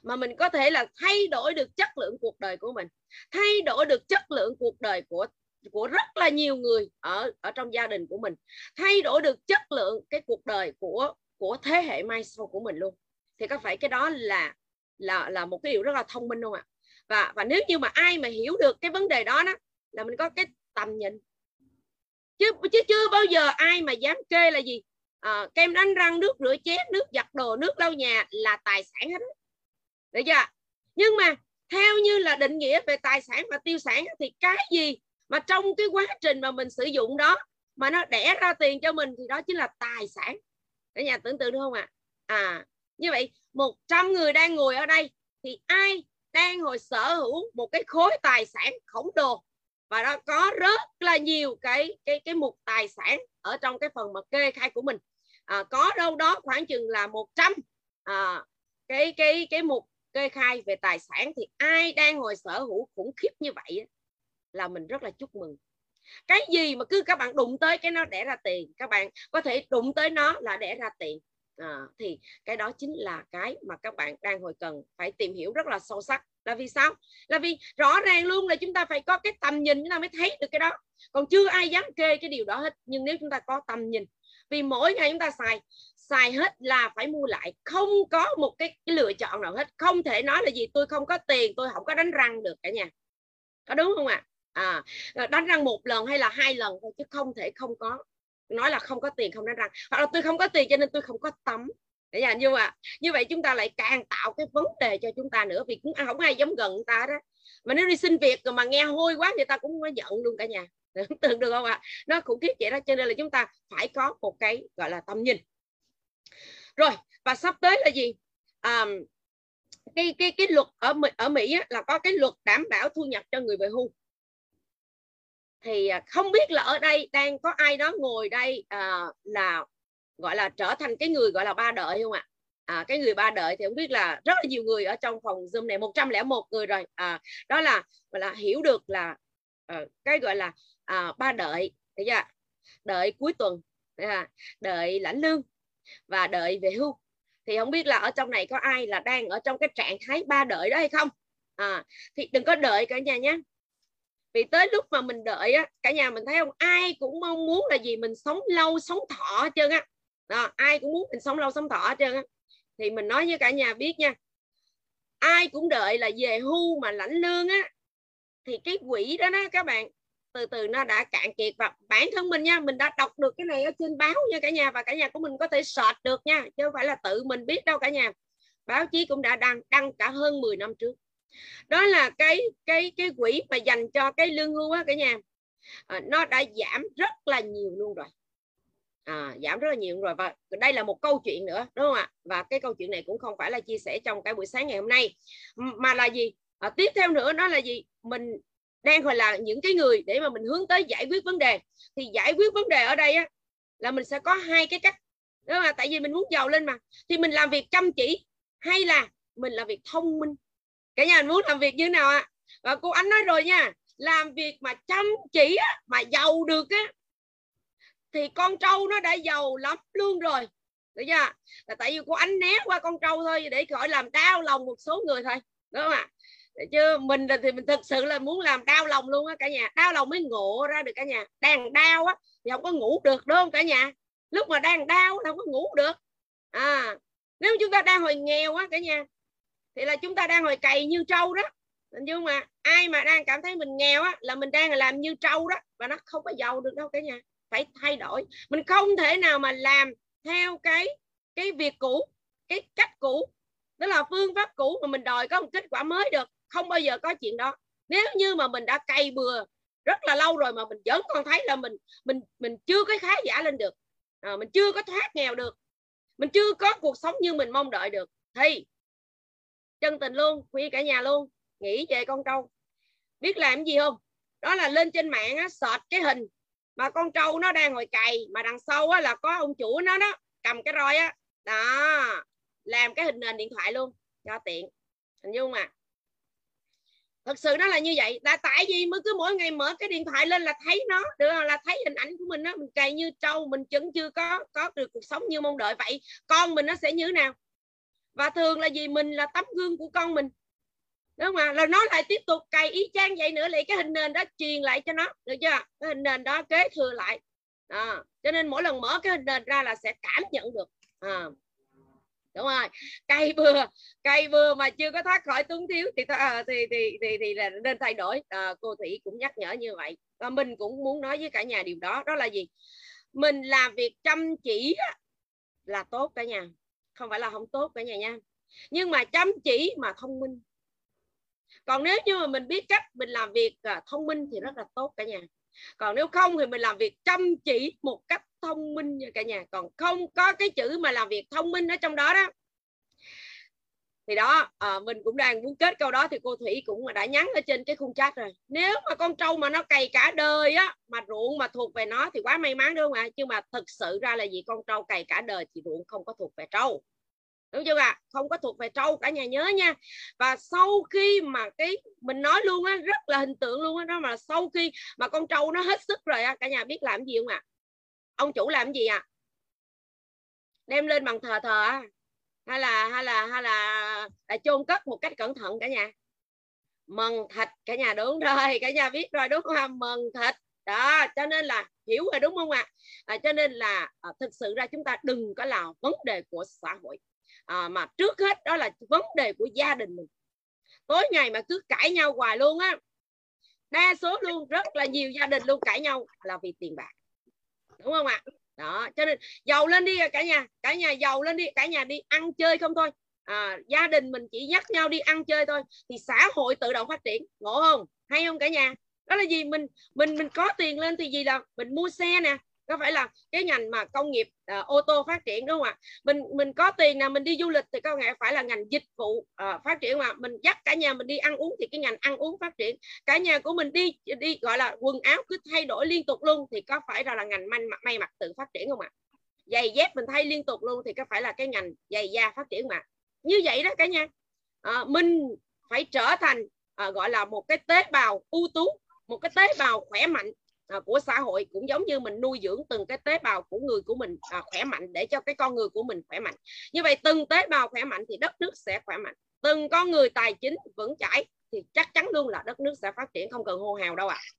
mà mình có thể là thay đổi được chất lượng cuộc đời của mình thay đổi được chất lượng cuộc đời của của rất là nhiều người ở ở trong gia đình của mình thay đổi được chất lượng cái cuộc đời của của thế hệ mai sau của mình luôn. Thì có phải cái đó là là là một cái điều rất là thông minh luôn ạ. Và và nếu như mà ai mà hiểu được cái vấn đề đó đó là mình có cái tầm nhìn. Chứ chứ chưa bao giờ ai mà dám kê là gì à, kem đánh răng nước rửa chén nước giặt đồ nước lau nhà là tài sản hết. Được chưa nhưng mà theo như là định nghĩa về tài sản và tiêu sản thì cái gì mà trong cái quá trình mà mình sử dụng đó mà nó đẻ ra tiền cho mình thì đó chính là tài sản. Cả nhà tưởng tượng được không ạ? À? à như vậy 100 người đang ngồi ở đây thì ai đang hồi sở hữu một cái khối tài sản khổng lồ? Và nó có rất là nhiều cái cái cái mục tài sản ở trong cái phần mà kê khai của mình. À, có đâu đó khoảng chừng là 100 à, cái cái cái mục kê khai về tài sản thì ai đang ngồi sở hữu khủng khiếp như vậy là mình rất là chúc mừng. Cái gì mà cứ các bạn đụng tới cái nó đẻ ra tiền các bạn có thể đụng tới nó là đẻ ra tiền à, thì cái đó chính là cái mà các bạn đang hồi cần phải tìm hiểu rất là sâu sắc. Là vì sao? Là vì rõ ràng luôn là chúng ta phải có cái tầm nhìn chúng ta mới thấy được cái đó. Còn chưa ai dám kê cái điều đó hết nhưng nếu chúng ta có tầm nhìn vì mỗi ngày chúng ta xài xài hết là phải mua lại. Không có một cái, cái lựa chọn nào hết. Không thể nói là gì tôi không có tiền tôi không có đánh răng được cả nhà. Có đúng không ạ? À? à đánh răng một lần hay là hai lần thôi chứ không thể không có nói là không có tiền không đánh răng hoặc là tôi không có tiền cho nên tôi không có tắm. Để nhà như vậy như vậy chúng ta lại càng tạo cái vấn đề cho chúng ta nữa vì cũng không ai giống gần người ta đó. Mà nếu đi xin việc mà nghe hôi quá người ta cũng có giận luôn cả nhà. Tưởng được không ạ? Nó khủng khiếp vậy đó cho nên là chúng ta phải có một cái gọi là tâm nhìn. Rồi và sắp tới là gì? À, cái cái cái luật ở ở Mỹ á, là có cái luật đảm bảo thu nhập cho người về hưu thì à, không biết là ở đây đang có ai đó ngồi đây à, là gọi là trở thành cái người gọi là ba đợi không ạ? À, cái người ba đợi thì không biết là rất là nhiều người ở trong phòng zoom này 101 người rồi. À, đó là gọi là hiểu được là à, cái gọi là à, ba đợi thấy chưa đợi cuối tuần đợi lãnh lương và đợi về hưu. Thì không biết là ở trong này có ai là đang ở trong cái trạng thái ba đợi đó hay không? À, thì đừng có đợi cả nhà nhé vì tới lúc mà mình đợi á cả nhà mình thấy không? Ai cũng mong muốn là gì? Mình sống lâu sống thọ hết trơn á. Đó, ai cũng muốn mình sống lâu sống thọ hết trơn á. Thì mình nói với cả nhà biết nha ai cũng đợi là về hưu mà lãnh lương á thì cái quỹ đó đó các bạn từ từ nó đã cạn kiệt và bản thân mình nha mình đã đọc được cái này ở trên báo nha cả nhà và cả nhà của mình có thể search được nha chứ không phải là tự mình biết đâu cả nhà. Báo chí cũng đã đăng đăng cả hơn 10 năm trước đó là cái cái cái quỹ mà dành cho cái lương hưu á cả nhà. À, nó đã giảm rất là nhiều luôn rồi. À, giảm rất là nhiều rồi. Và đây là một câu chuyện nữa đúng không ạ? Và cái câu chuyện này cũng không phải là chia sẻ trong cái buổi sáng ngày hôm nay. Mà là gì? À, tiếp theo nữa nó là gì? Mình đang gọi là những cái người để mà mình hướng tới giải quyết vấn đề. Thì giải quyết vấn đề ở đây á là mình sẽ có hai cái cách. Đó là tại vì mình muốn giàu lên mà. Thì mình làm việc chăm chỉ hay là mình làm việc thông minh? Cả nhà muốn làm việc như nào ạ? Và cô ánh nói rồi nha làm việc mà chăm chỉ á, mà giàu được á thì con trâu nó đã giàu lắm luôn rồi. Được chưa? Là tại vì cô ánh né qua con trâu thôi để khỏi làm đau lòng một số người thôi đúng không ạ? Chứ mình thì mình thực sự là muốn làm đau lòng luôn á cả nhà. Đau lòng mới ngộ ra được cả nhà. Đang đau á thì không có ngủ được đúng không cả nhà? Lúc mà đang đau không có ngủ được. À nếu chúng ta đang hồi nghèo á cả nhà thì là chúng ta đang ngồi cày như trâu đó. Nhưng mà ai mà đang cảm thấy mình nghèo á là mình đang làm như trâu đó. Và nó không có giàu được đâu cả nhà. Phải thay đổi. Mình không thể nào mà làm theo cái cái việc cũ cái cách cũ. Đó là phương pháp cũ mà mình đòi có một kết quả mới được. Không bao giờ có chuyện đó. Nếu như mà mình đã cày bừa rất là lâu rồi mà mình vẫn còn thấy là mình mình mình chưa có khá giả lên được. À, mình chưa có thoát nghèo được. Mình chưa có cuộc sống như mình mong đợi được. Thì chân tình luôn khuya cả nhà luôn, nghĩ về con trâu. Biết làm gì không? Đó là lên trên mạng á, search cái hình mà con trâu nó đang ngồi cày, mà đằng sau á là có ông chủ nó đó, cầm cái roi á. Đó, làm cái hình nền điện thoại luôn, cho tiện. Hình dung mà. Thật sự nó là như vậy. Là tại vì mới cứ mỗi ngày mở cái điện thoại lên là thấy nó, được là thấy hình ảnh của mình đó mình cày như trâu, mình vẫn chưa có có được cuộc sống như mong đợi vậy. Con mình nó sẽ như thế nào? Và thường là gì mình là tấm gương của con mình. Đúng không ạ? Là nó lại tiếp tục cày y chang vậy nữa lại cái hình nền đó truyền lại cho nó được chưa? Cái hình nền đó kế thừa lại. À, cho nên mỗi lần mở cái hình nền ra là sẽ cảm nhận được. À, đúng rồi. Cây bừa cây bừa mà chưa có thoát khỏi túng thiếu thì à, thì thì thì, thì là nên thay đổi. À, cô thủy cũng nhắc nhở như vậy. Và mình cũng muốn nói với cả nhà điều đó. Đó là gì? Mình làm việc chăm chỉ là tốt cả nhà không phải là không tốt cả nhà nha. Nhưng mà chăm chỉ mà thông minh. Còn nếu như mà mình biết cách mình làm việc à, thông minh thì rất là tốt cả nhà. Còn nếu không thì mình làm việc chăm chỉ một cách thông minh nha cả nhà. Còn không có cái chữ mà làm việc thông minh ở trong đó đó thì đó à, mình cũng đang muốn kết câu đó thì cô thủy cũng đã nhắn ở trên cái khung chat rồi. Nếu mà con trâu mà nó cày cả đời á mà ruộng mà thuộc về nó thì quá may mắn đúng không ạ? Nhưng mà thực sự ra là gì con trâu cày cả đời thì ruộng không có thuộc về trâu. Đúng chưa ạ? Không có thuộc về trâu cả nhà nhớ nha. Và sau khi mà cái mình nói luôn á rất là hình tượng luôn á đó mà sau khi mà con trâu nó hết sức rồi á cả nhà biết làm gì không ạ? Ông chủ làm gì ạ? Đem lên bằng thờ thờ á hay là hay là hay là, là chôn cất một cách cẩn thận cả nhà. Mần thịt cả nhà đúng rồi cả nhà biết rồi đúng không? Mần thịt. Đó cho nên là hiểu rồi đúng không ạ? À, cho nên là à, thực sự ra chúng ta đừng có là vấn đề của xã hội. À, mà trước hết đó là vấn đề của gia đình mình. Tối ngày mà cứ cãi nhau hoài luôn á đa số luôn rất là nhiều gia đình luôn cãi nhau là vì tiền bạc. Đúng không ạ? Đó cho nên giàu lên đi à, cả nhà cả nhà giàu lên đi cả nhà đi ăn chơi không thôi. À, gia đình mình chỉ dắt nhau đi ăn chơi thôi thì xã hội tự động phát triển ngộ không? Hay không cả nhà? Đó là gì? Mình mình mình có tiền lên thì gì là mình mua xe nè có phải là cái ngành mà công nghiệp uh, ô tô phát triển đúng không ạ? Mình mình có tiền nào mình đi du lịch thì có nghĩa phải là ngành dịch vụ uh, phát triển mà. Mình dắt cả nhà mình đi ăn uống thì cái ngành ăn uống phát triển. Cả nhà của mình đi đi gọi là quần áo cứ thay đổi liên tục luôn thì có phải là, là ngành may, may mặc tự phát triển không ạ? Giày dép mình thay liên tục luôn thì có phải là cái ngành giày da phát triển mà. Như vậy đó cả nhà. Uh, mình phải trở thành uh, gọi là một cái tế bào ưu tú một cái tế bào khỏe mạnh à, của xã hội cũng giống như mình nuôi dưỡng từng cái tế bào của người của mình à, khỏe mạnh để cho cái con người của mình khỏe mạnh. Như vậy từng tế bào khỏe mạnh thì đất nước sẽ khỏe mạnh. Từng con người tài chính vững chãi thì chắc chắn luôn là đất nước sẽ phát triển không cần hô hào đâu ạ. À.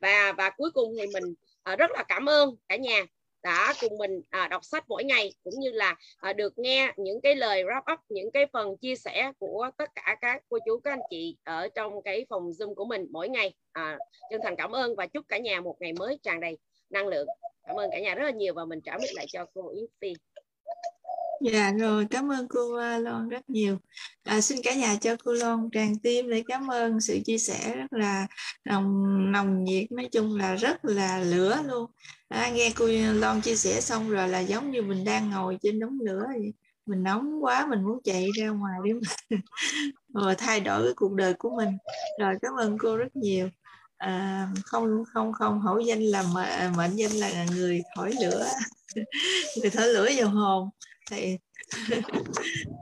và và cuối cùng thì mình à, rất là cảm ơn cả nhà đã cùng mình à, đọc sách mỗi ngày cũng như là à, được nghe những cái lời wrap up những cái phần chia sẻ của tất cả các cô chú các anh chị ở trong cái phòng zoom của mình mỗi ngày. À, chân thành cảm ơn và chúc cả nhà một ngày mới tràn đầy năng lượng. Cảm ơn cả nhà rất là nhiều và mình trả mic lại cho cô Yến Phi. Dạ rồi, cảm ơn cô à, Loan rất nhiều. À, xin cả nhà cho cô Loan tràn tim để cảm ơn sự chia sẻ rất là nồng nồng nhiệt, nói chung là rất là lửa luôn. À, nghe cô Loan chia sẻ xong rồi là giống như mình đang ngồi trên đống lửa vậy. Mình nóng quá, mình muốn chạy ra ngoài để mà rồi ờ, thay đổi cái cuộc đời của mình. Rồi cảm ơn cô rất nhiều. À, không không không hổ danh là mệnh danh là người thổi lửa người thổi lửa vào hồn thì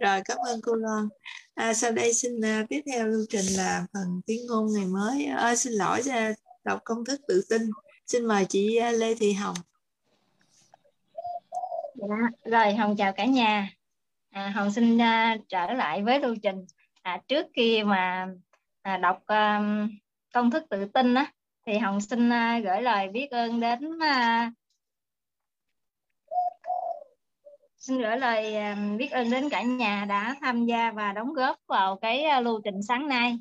rồi cảm ơn cô Loan. À, sau đây xin uh, tiếp theo lưu trình là phần tiếng ngôn ngày mới. À, xin lỗi uh, đọc công thức tự tin. Xin mời chị uh, Lê Thị Hồng. Dạ, rồi Hồng chào cả nhà. À, Hồng xin uh, trở lại với lưu trình. À, trước khi mà à, đọc uh, công thức tự tin á thì Hồng xin uh, gửi lời biết ơn đến uh, xin gửi lời à, biết ơn đến cả nhà đã tham gia và đóng góp vào cái à, lưu trình sáng nay.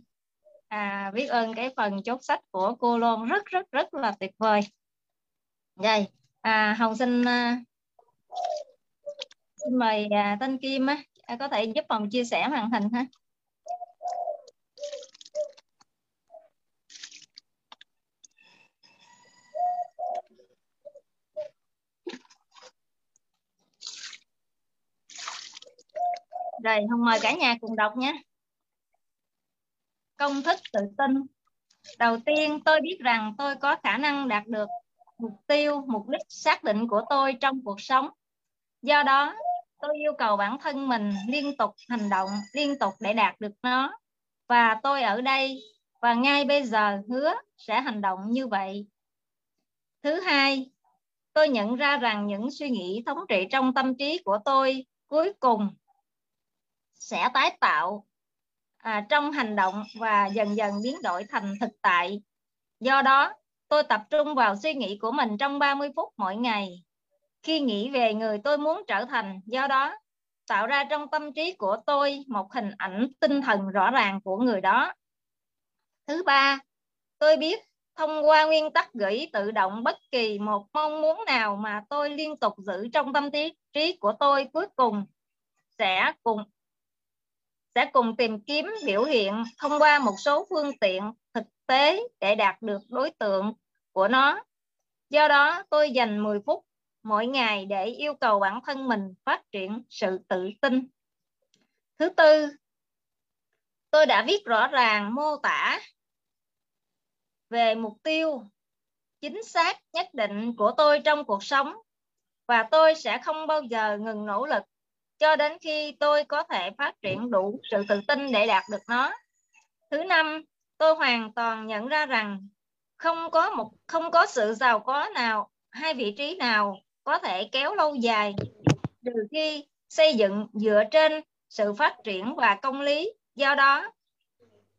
À, biết ơn cái phần chốt sách của cô Loan rất rất rất là tuyệt vời. Rồi à, Hồng xin à, xin mời à, Tân Kim á, có thể giúp Hồng chia sẻ màn hình ha. Rồi, hồng mời cả nhà cùng đọc nhé. Công thức tự tin. Đầu tiên, tôi biết rằng tôi có khả năng đạt được mục tiêu, mục đích xác định của tôi trong cuộc sống. Do đó, tôi yêu cầu bản thân mình liên tục hành động, liên tục để đạt được nó. Và tôi ở đây và ngay bây giờ hứa sẽ hành động như vậy. Thứ hai, tôi nhận ra rằng những suy nghĩ thống trị trong tâm trí của tôi cuối cùng sẽ tái tạo à, trong hành động và dần dần biến đổi thành thực tại. Do đó, tôi tập trung vào suy nghĩ của mình trong 30 phút mỗi ngày. Khi nghĩ về người tôi muốn trở thành, do đó, tạo ra trong tâm trí của tôi một hình ảnh tinh thần rõ ràng của người đó. Thứ ba, tôi biết thông qua nguyên tắc gửi tự động bất kỳ một mong muốn nào mà tôi liên tục giữ trong tâm trí của tôi cuối cùng sẽ cùng sẽ cùng tìm kiếm biểu hiện thông qua một số phương tiện thực tế để đạt được đối tượng của nó. Do đó, tôi dành 10 phút mỗi ngày để yêu cầu bản thân mình phát triển sự tự tin. thứ tư tôi đã viết rõ ràng mô tả về mục tiêu chính xác nhất định của tôi trong cuộc sống và tôi sẽ không bao giờ ngừng nỗ lực cho đến khi tôi có thể phát triển đủ sự tự tin để đạt được nó. Thứ năm, tôi hoàn toàn nhận ra rằng không có một không có sự giàu có nào hay vị trí nào có thể kéo lâu dài trừ khi xây dựng dựa trên sự phát triển và công lý. Do đó,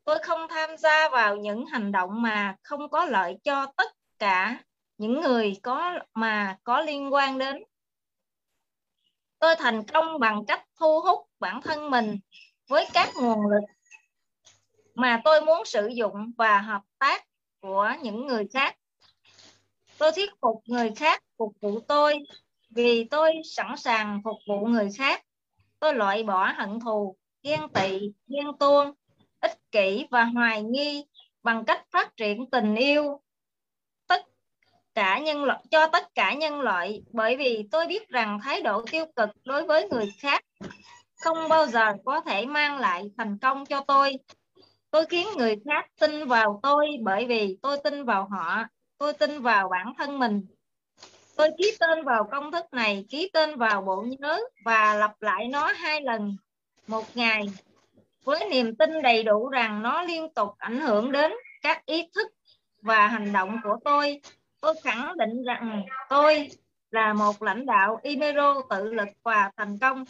tôi không tham gia vào những hành động mà không có lợi cho tất cả những người có mà có liên quan đến tôi thành công bằng cách thu hút bản thân mình với các nguồn lực mà tôi muốn sử dụng và hợp tác của những người khác. Tôi thuyết phục người khác phục vụ tôi vì tôi sẵn sàng phục vụ người khác. Tôi loại bỏ hận thù, ghen tị, ghen tuông, ích kỷ và hoài nghi bằng cách phát triển tình yêu cả nhân loại, cho tất cả nhân loại, bởi vì tôi biết rằng thái độ tiêu cực đối với người khác không bao giờ có thể mang lại thành công cho tôi. Tôi khiến người khác tin vào tôi bởi vì tôi tin vào họ, tôi tin vào bản thân mình. Tôi ký tên vào công thức này, ký tên vào bộ nhớ và lặp lại nó hai lần một ngày với niềm tin đầy đủ rằng nó liên tục ảnh hưởng đến các ý thức và hành động của tôi tôi khẳng định rằng tôi là một lãnh đạo Imero tự lực và thành công.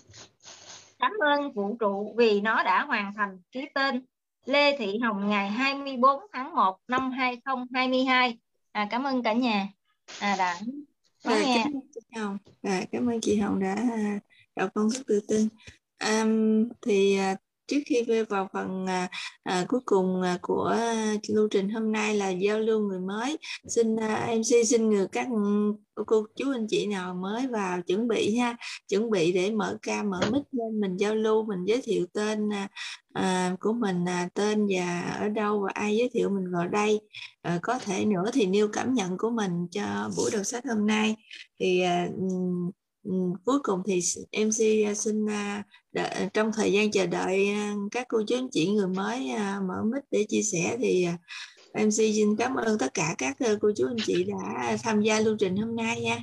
Cảm ơn vũ trụ vì nó đã hoàn thành ký tên Lê Thị Hồng ngày 24 tháng 1 năm 2022. À, cảm ơn cả nhà à, đã à, nghe. Cảm ơn chị Hồng. À, cảm ơn chị Hồng đã đọc công thức tự tin. À, thì trước khi vào phần à, à, cuối cùng à, của à, lưu trình hôm nay là giao lưu người mới. Xin à, mc xin người các ừ, cô chú anh chị nào mới vào chuẩn bị ha. Chuẩn bị để mở ca mở mic lên mình giao lưu mình giới thiệu tên à, à, của mình à, tên và ở đâu và ai giới thiệu mình vào đây. À, có thể nữa thì nêu cảm nhận của mình cho buổi đầu sách hôm nay. Thì à, Ừ, cuối cùng thì MC à, xin à, đợi, à, trong thời gian chờ đợi các cô chú anh chị người mới mở mic để chia sẻ thì MC xin cảm ơn tất cả các ờ, cô chú anh chị đã tham gia lưu trình hôm nay nha.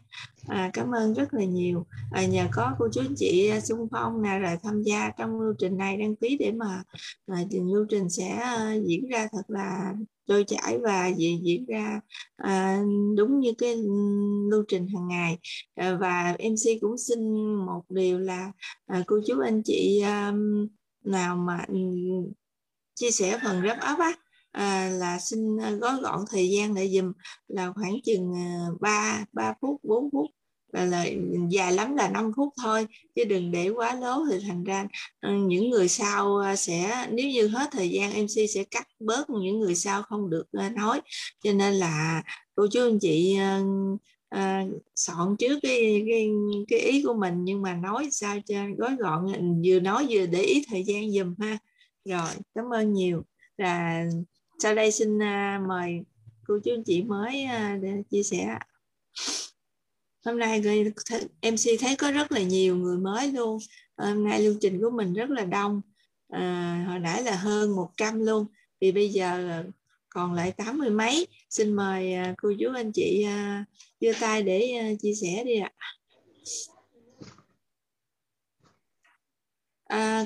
À, cảm ơn rất là nhiều. À, nhờ có cô chú anh chị xung phong nè rồi tham gia trong lưu trình này đăng ký để mà à, lưu trình sẽ diễn ra thật là trôi chảy và diễn ra à, đúng như cái ừ, lưu trình hàng ngày. À, và MC cũng xin một điều là à, cô chú anh chị à, nào mà ừ, chia sẻ phần wrap up á à, là xin à, gói gọn thời gian để dùm là khoảng chừng ờ, 3 3 phút 4 phút là, là dài lắm là 5 phút thôi chứ đừng để quá lố thì thành ra ờ, những người sau ờ, sẽ nếu như hết thời gian MC sẽ cắt bớt những người sau không được nói cho nên là cô chú anh chị à, soạn trước cái, cái cái ý của mình nhưng mà nói sao cho gói gọn vừa nói vừa để ý thời gian dùm ha. Rồi cảm ơn nhiều. Là sau đây xin uh, mời cô chú anh chị mới uh, để chia sẻ hôm nay MC thấy có rất là nhiều người mới luôn. Hôm nay lưu trình của mình rất là đông. À, hồi nãy là hơn 100 luôn. Thì bây giờ còn lại tám mươi mấy. Xin mời à, cô chú anh chị à, đưa tay để à, chia sẻ đi ạ. À.